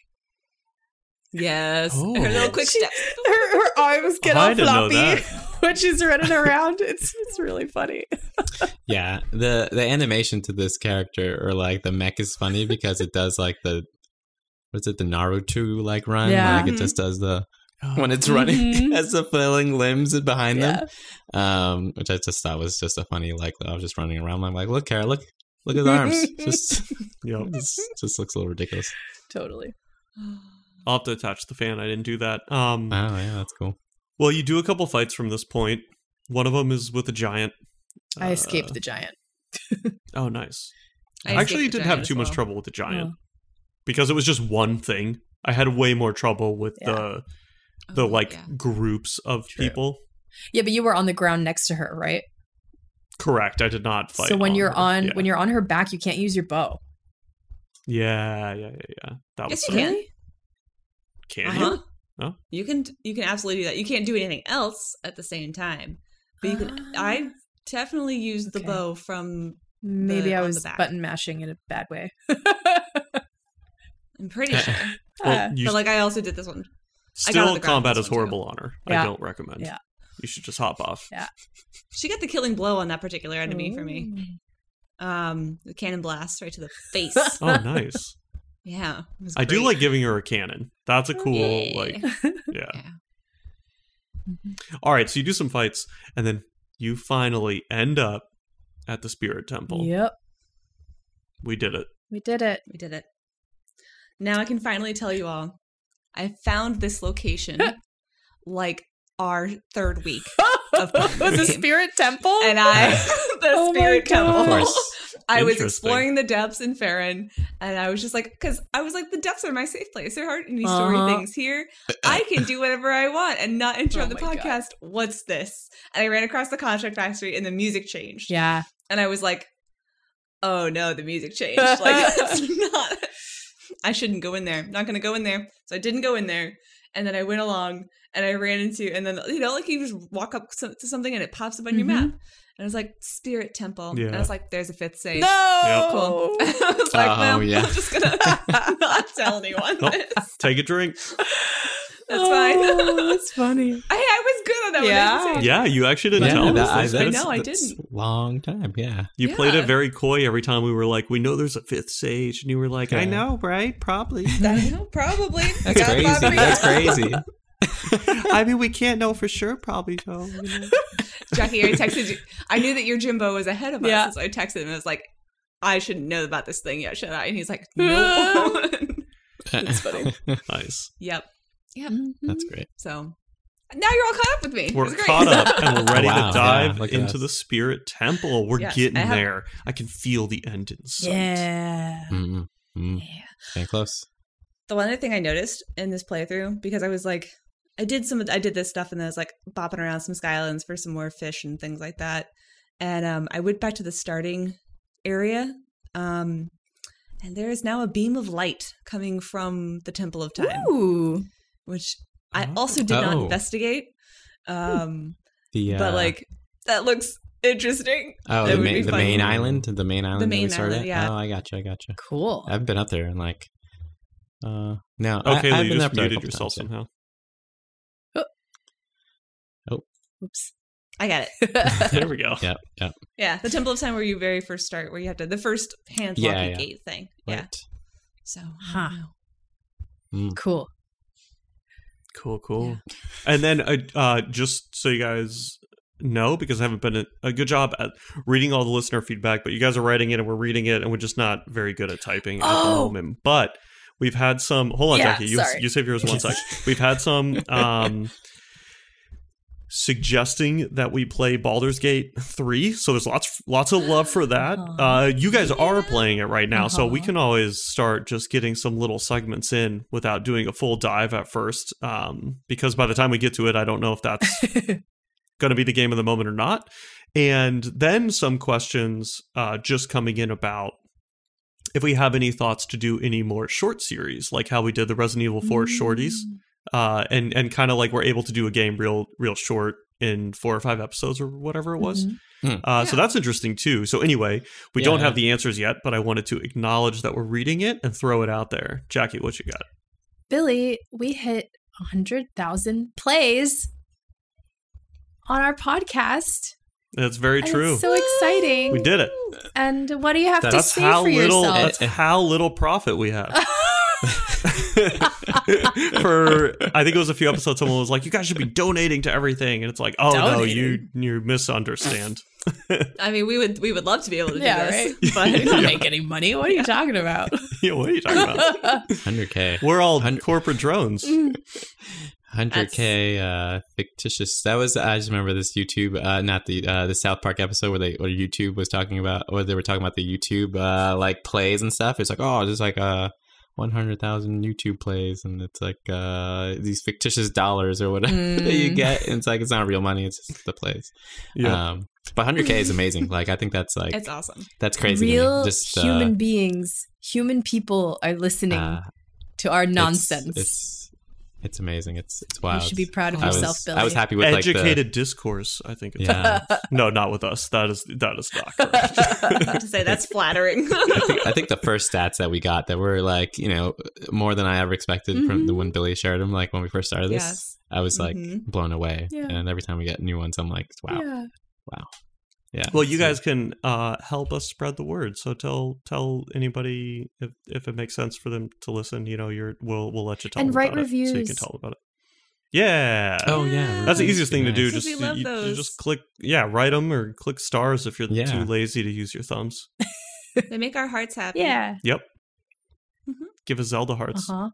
Speaker 4: Yes.
Speaker 2: Oh. [LAUGHS]
Speaker 4: Her little quick steps. [LAUGHS]
Speaker 3: Her, her arms get
Speaker 2: I
Speaker 3: all floppy [LAUGHS] when she's running around. It's it's really funny.
Speaker 5: Yeah, the the animation to this character or like the mech is funny because it does like the what's it the Naruto like run
Speaker 3: Yeah.
Speaker 5: like it just does the when it's running [LAUGHS]
Speaker 3: Mhm.
Speaker 5: has the flailing limbs behind
Speaker 3: Yeah.
Speaker 5: them, um, which I just thought was just a funny like I was just running around I'm like look Kara look look at the arms [LAUGHS] just
Speaker 2: Yep. [LAUGHS]
Speaker 5: it's- just looks a little ridiculous.
Speaker 3: Totally.
Speaker 2: I'll have to attach the fan. I didn't do that. Um,
Speaker 5: Oh yeah, that's cool.
Speaker 2: well, you do a couple fights from this point. One of them is with a giant.
Speaker 3: I
Speaker 2: Uh,
Speaker 3: escaped the giant.
Speaker 2: Oh, nice.
Speaker 4: I
Speaker 2: I actually
Speaker 4: escaped
Speaker 2: didn't have too
Speaker 4: as
Speaker 2: much trouble with the giant
Speaker 3: Oh.
Speaker 2: Because it was just one thing. I had way more trouble with
Speaker 3: Yeah.
Speaker 2: the the
Speaker 4: Oh,
Speaker 2: like
Speaker 4: yeah.
Speaker 2: groups of
Speaker 3: True.
Speaker 2: people.
Speaker 3: Yeah, but you were on the ground next to her, right?
Speaker 2: Correct. I did not fight.
Speaker 3: so when you're
Speaker 2: her.
Speaker 3: on
Speaker 2: yeah.
Speaker 3: when you're on her back, you can't use your bow.
Speaker 2: yeah, yeah, yeah, yeah. That
Speaker 4: Yes,
Speaker 2: was
Speaker 4: you can.
Speaker 2: can
Speaker 4: Uh-huh.
Speaker 2: you? Oh.
Speaker 4: You can you can absolutely do that. You can't do anything else at the same time. But you can I definitely used the bow from
Speaker 3: Maybe
Speaker 4: The-
Speaker 3: I was button mashing in a bad way. [LAUGHS]
Speaker 4: I'm pretty [LAUGHS] sure.
Speaker 2: Well,
Speaker 3: Uh,
Speaker 2: you
Speaker 4: but like I also did this one. I got
Speaker 2: still
Speaker 4: the
Speaker 2: combat is
Speaker 4: this one, too.
Speaker 2: horrible on her. I
Speaker 3: Yeah.
Speaker 2: don't recommend.
Speaker 3: Yeah.
Speaker 2: You should just hop off.
Speaker 3: Yeah.
Speaker 4: She got the killing blow on that particular enemy for me. Um the cannon blast right to the face. [LAUGHS]
Speaker 2: Oh, nice.
Speaker 4: yeah.
Speaker 2: I do like giving her a cannon. That's a cool
Speaker 4: Yeah.
Speaker 2: like [LAUGHS] yeah.
Speaker 4: Yeah.
Speaker 2: All right, so you do some fights and then you finally end up at the spirit temple.
Speaker 3: Yep,
Speaker 2: We did it.
Speaker 3: we did it.
Speaker 4: We did it. Now I can finally tell you all. I found this location [LAUGHS] like our third week. Of [LAUGHS] playing
Speaker 3: the
Speaker 4: this game.
Speaker 3: spirit temple,
Speaker 4: and I [LAUGHS] the
Speaker 3: Oh
Speaker 4: spirit temple.
Speaker 3: gosh. Of
Speaker 5: course.
Speaker 4: I was exploring the depths in Faron, and I was just like, because I was like, the depths are my safe place. There aren't any story
Speaker 3: Uh-huh.
Speaker 4: things here. I can do whatever I want and not interrupt
Speaker 3: Oh
Speaker 4: the
Speaker 3: my God.
Speaker 4: podcast. What's this? And I ran across the construct factory, and the music changed.
Speaker 3: yeah,
Speaker 4: and I was like, oh no, the music changed. Like that's not. I shouldn't go in there. I'm not going to go in there. So I didn't go in there. And then I went along and I ran into, and then, you know, like you just walk up to something and it pops up on your
Speaker 3: Mhm.
Speaker 4: map. And I was like, Spirit Temple. And
Speaker 2: Yeah.
Speaker 4: I was like, there's a fifth sage.
Speaker 3: no,
Speaker 4: Cool. [LAUGHS] I was like,
Speaker 5: Oh,
Speaker 4: well,
Speaker 5: yeah.
Speaker 4: I'm just going [LAUGHS] to not tell anyone
Speaker 2: Oh.
Speaker 4: this.
Speaker 2: Take a drink. [LAUGHS]
Speaker 4: That's fine.
Speaker 3: Oh, that's [LAUGHS] funny.
Speaker 4: I, I was good on that
Speaker 3: Yeah.
Speaker 4: one. I
Speaker 2: Yeah, you actually didn't
Speaker 5: Yeah,
Speaker 2: tell
Speaker 5: that-
Speaker 2: us.
Speaker 5: I,
Speaker 2: those
Speaker 4: know, I
Speaker 5: that's
Speaker 4: didn't.
Speaker 5: Long time, yeah.
Speaker 2: You played
Speaker 4: Yeah.
Speaker 2: it very coy every time we were like, we know there's a fifth sage. And you were like, I know, right? Probably. [LAUGHS]
Speaker 4: I know, probably. I
Speaker 5: That's
Speaker 4: got
Speaker 5: crazy. That's crazy. [LAUGHS]
Speaker 2: I mean, we can't know for sure, probably, though. You know?
Speaker 4: Jackie, I texted you. I knew that your Jimbo was ahead of us,
Speaker 3: Yeah.
Speaker 4: so I texted him and I was like, I shouldn't know about this thing yet, should I? And he's like, no.
Speaker 3: That's funny.
Speaker 2: nice.
Speaker 4: yep. Yep.
Speaker 5: That's great.
Speaker 4: So now you're all caught up with me. It
Speaker 2: We're
Speaker 4: was great.
Speaker 2: caught up [LAUGHS] and we're ready
Speaker 5: Wow,
Speaker 2: to dive
Speaker 5: yeah,
Speaker 2: into the spirit temple. We're
Speaker 4: Yes,
Speaker 2: getting
Speaker 4: I have-
Speaker 2: there. I can feel the end in sight.
Speaker 3: Yeah.
Speaker 5: Mm-mm. Mm.
Speaker 4: Yeah.
Speaker 5: Getting close.
Speaker 4: The one other thing I noticed in this playthrough, because I was like, I did some, I did this stuff, and then I was like bopping around some skylands for some more fish and things like that. And um, I went back to the starting area, um, and there is now a beam of light coming from the Temple of Time,
Speaker 3: Ooh.
Speaker 4: Which I
Speaker 2: Oh.
Speaker 4: also did not
Speaker 5: Oh.
Speaker 4: investigate. Um,
Speaker 5: The uh,
Speaker 4: but like that looks interesting.
Speaker 5: oh,
Speaker 4: that
Speaker 5: the,
Speaker 4: would
Speaker 5: main,
Speaker 4: be
Speaker 5: the main island, the main island, that we
Speaker 4: main
Speaker 5: started
Speaker 4: island, yeah.
Speaker 5: Oh, I got you. I got you.
Speaker 3: Cool.
Speaker 5: I've been up there and like, uh, no. I-
Speaker 2: Okay,
Speaker 5: I've
Speaker 2: Lee,
Speaker 5: been
Speaker 2: you
Speaker 5: up
Speaker 2: just muted yourself
Speaker 5: times, yeah.
Speaker 2: somehow.
Speaker 3: Oops.
Speaker 4: I got it. [LAUGHS]
Speaker 2: There we go.
Speaker 5: Yep, yep.
Speaker 4: Yeah, the Temple of Time where you very first start, where you have to the first hand
Speaker 5: Yeah,
Speaker 4: locking
Speaker 5: yeah.
Speaker 4: gate thing. Yeah. So
Speaker 3: Huh.
Speaker 4: I don't know.
Speaker 3: Cool.
Speaker 2: Cool, cool. And then, uh, uh, just so you guys know, because I haven't been a, a good job at reading all the listener feedback, but you guys are writing it and we're reading it, and we're just not very good at typing at the
Speaker 3: Oh.
Speaker 2: moment. But we've had some. Hold on,
Speaker 3: Yeah,
Speaker 2: Jackie. You,
Speaker 3: sorry.
Speaker 2: you save yours one sec. [LAUGHS] We've had some. Um, suggesting that we play Baldur's Gate 3 so there's lots lots of love for that.
Speaker 3: Uh-huh.
Speaker 2: uh you guys are playing it right now so we
Speaker 3: Uh-huh.
Speaker 2: can always start just getting some little segments in without doing a full dive at first um because by the time we get to it I don't know if that's [LAUGHS] going to be the game of the moment or not. And then some questions uh just coming in about if we have any thoughts to do any more short series like how we did the Resident Evil 4 shorties uh, and and kind of like we're able to do a game real real short in four or five episodes or whatever it was.
Speaker 3: Mhm.
Speaker 5: Hmm.
Speaker 2: Uh, So that's interesting too. So anyway, we
Speaker 5: Yeah,
Speaker 2: don't
Speaker 5: yeah.
Speaker 2: have the answers yet, but I wanted to acknowledge that we're reading it and throw it out there. Jackie, what you got?
Speaker 3: Billy, we hit 100,000 plays on our podcast.
Speaker 2: That's very
Speaker 3: And
Speaker 2: true.
Speaker 3: It's so exciting.
Speaker 2: we did it.
Speaker 3: And what do you have to say
Speaker 2: how
Speaker 3: for
Speaker 2: little.
Speaker 3: yourself?
Speaker 2: That's how little profit we have. [LAUGHS] [LAUGHS] [LAUGHS] [LAUGHS] For I think it was a few episodes. Someone was like, "You guys should be donating to everything," and it's like, "Oh no, you you misunderstand." [LAUGHS]
Speaker 4: I mean, we would we would love to be able to do
Speaker 3: Yeah,
Speaker 4: this,
Speaker 3: right.
Speaker 4: but [LAUGHS]
Speaker 3: we don't make any money. What are you talking about?
Speaker 2: yeah, what are you talking about?
Speaker 5: 100k.
Speaker 2: We're all
Speaker 5: Hundred-
Speaker 2: corporate drones.
Speaker 5: 100k uh fictitious that was i just remember this youtube uh not the uh the south park episode where they where youtube was talking about or they were talking about the youtube uh like plays and stuff it's like oh just like uh 100,000 YouTube plays and it's like uh these fictitious dollars or whatever [LAUGHS] that you
Speaker 3: Mm.
Speaker 5: get and it's like it's not real money it's just the plays
Speaker 2: Yeah.
Speaker 5: um but 100k is amazing [LAUGHS] like I think that's like
Speaker 4: it's awesome.
Speaker 5: that's crazy.
Speaker 3: Real
Speaker 5: just uh,
Speaker 3: human beings, human people are listening
Speaker 5: uh,
Speaker 3: to our nonsense.
Speaker 5: it's it's amazing it's it's wild.
Speaker 3: you should be proud of
Speaker 5: I
Speaker 3: yourself,
Speaker 5: was,
Speaker 3: Billy.
Speaker 5: I was happy with like the
Speaker 2: Educated discourse. I think. It's
Speaker 5: yeah [LAUGHS]
Speaker 2: No, not with us. That is that is not correct. [LAUGHS]
Speaker 4: I have to say that's [LAUGHS] flattering.
Speaker 5: I think, I think the first stats that we got that were like you know more than I ever expected from the when Billy shared them. Like when we first started this,
Speaker 4: yes.
Speaker 5: I was like
Speaker 4: Mhm.
Speaker 5: blown away.
Speaker 3: Yeah.
Speaker 5: And every time we get new ones, I'm like, wow,
Speaker 3: Yeah.
Speaker 5: Yeah.
Speaker 2: Well, you
Speaker 5: So-
Speaker 2: guys can uh, help us spread the word. So tell tell anybody if, if it makes sense for them to listen. You know, you're we'll we'll let you tell
Speaker 3: And write
Speaker 2: about it, so you can tell about it. Yeah.
Speaker 5: Oh yeah, [GASPS]
Speaker 2: That's the easiest thing
Speaker 5: be
Speaker 2: to do. Just
Speaker 4: we love
Speaker 2: you, you
Speaker 4: those.
Speaker 2: just click, yeah, write them or click stars if you're
Speaker 5: Yeah.
Speaker 2: too lazy to use your thumbs.
Speaker 4: They make our hearts happy.
Speaker 3: Yeah.
Speaker 2: Yep.
Speaker 4: Mhm.
Speaker 2: Give us Zelda hearts.
Speaker 3: Uh huh.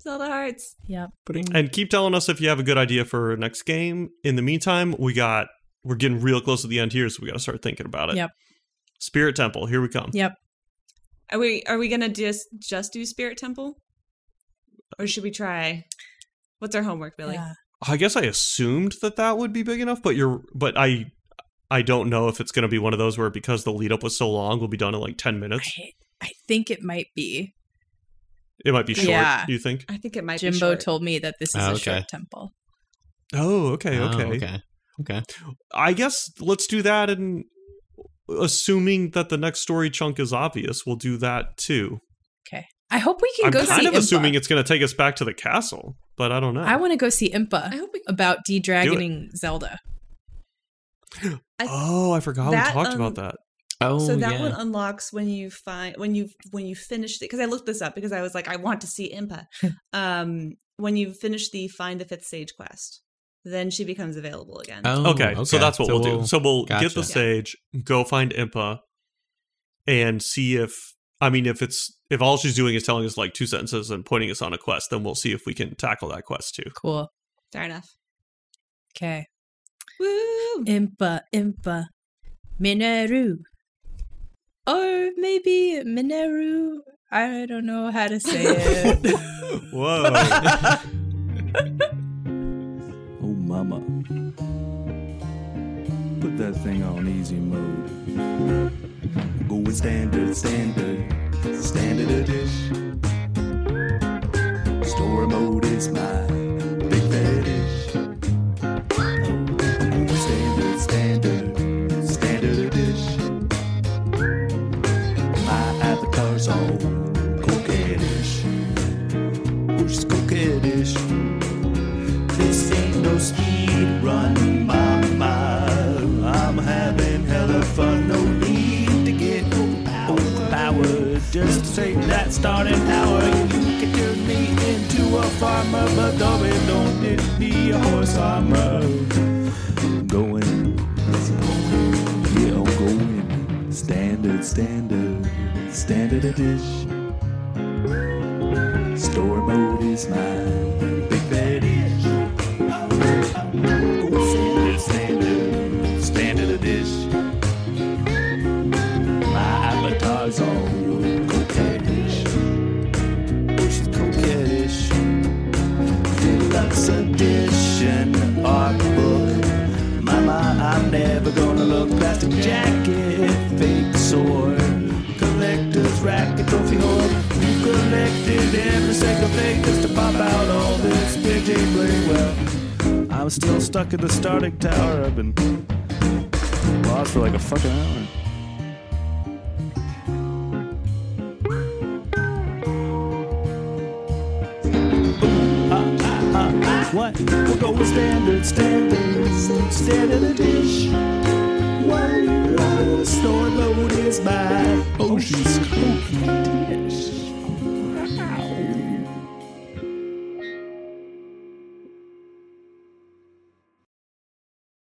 Speaker 4: Zelda hearts.
Speaker 3: Yep.
Speaker 2: And keep telling us if you have a good idea for next game. In the meantime, we got we're getting real close to the end here, so we got to start thinking about it.
Speaker 3: Yep.
Speaker 2: Spirit Temple, here we come.
Speaker 3: Yep.
Speaker 4: Are we are we gonna just just do Spirit Temple, or should we try? What's our homework, Billy?
Speaker 3: Yeah.
Speaker 2: I guess I assumed that that would be big enough, but you're but I I don't know if it's going to be one of those where because the lead up was so long, we'll be done in like 10 minutes.
Speaker 3: I, I think it might be.
Speaker 2: It might be short,
Speaker 3: Yeah.
Speaker 2: you think?
Speaker 4: I think it might be
Speaker 3: Jimbo told me that this is
Speaker 5: Oh,
Speaker 3: a
Speaker 5: okay.
Speaker 3: short temple.
Speaker 2: Oh, okay,
Speaker 5: Oh,
Speaker 2: okay.
Speaker 5: Okay, okay.
Speaker 2: I guess let's do that and assuming that the next story chunk is obvious, we'll do that too.
Speaker 3: Okay. I hope we can
Speaker 2: I'm
Speaker 3: go
Speaker 2: kind
Speaker 3: see
Speaker 2: of
Speaker 3: Impa.
Speaker 2: assuming it's going to take us back to the castle, but I don't know.
Speaker 3: I want to go see Impa
Speaker 4: I hope we.
Speaker 3: about de-dragoning Zelda.
Speaker 4: I- [GASPS]
Speaker 2: oh, I forgot
Speaker 4: that,
Speaker 2: we talked
Speaker 4: um,
Speaker 2: about that.
Speaker 5: Oh,
Speaker 4: so that
Speaker 5: yeah.
Speaker 4: one unlocks when you find when you when you finish it because I looked this up because I was like I want to see Impa. [LAUGHS] um, when you finish the find the fifth sage quest, then she becomes available again.
Speaker 5: Oh,
Speaker 2: okay, so that's what we'll, do.
Speaker 5: we'll-
Speaker 2: So we'll get the sage, go find Impa, and see if I mean if it's if all she's doing is telling us like two sentences and pointing us on a quest, then we'll see if we can tackle that quest too.
Speaker 3: Cool.
Speaker 4: Fair enough.
Speaker 3: Okay.
Speaker 4: Woo!
Speaker 3: Impa, Impa, Mineru. Or maybe Mineru. I don't know how to say it. [LAUGHS]
Speaker 2: Whoa! [LAUGHS] [LAUGHS]
Speaker 1: Mama. Put that thing on easy mode. Going standard, standard, standard Edish. Story mode is my Take that starting power. You can turn me into a farmer, but don't it don't it be a horse armor. I'm going, yeah, I'm going. Standard, standard, standard dish. Store mode is my play. Well, I'm still stuck in the starting tower. I've been
Speaker 6: Pause for like a fucking hour.
Speaker 1: What? We'll go with standard, standard, standard of dish. Whoa, whoa, uh, store load is by Ocean oh, Smoky.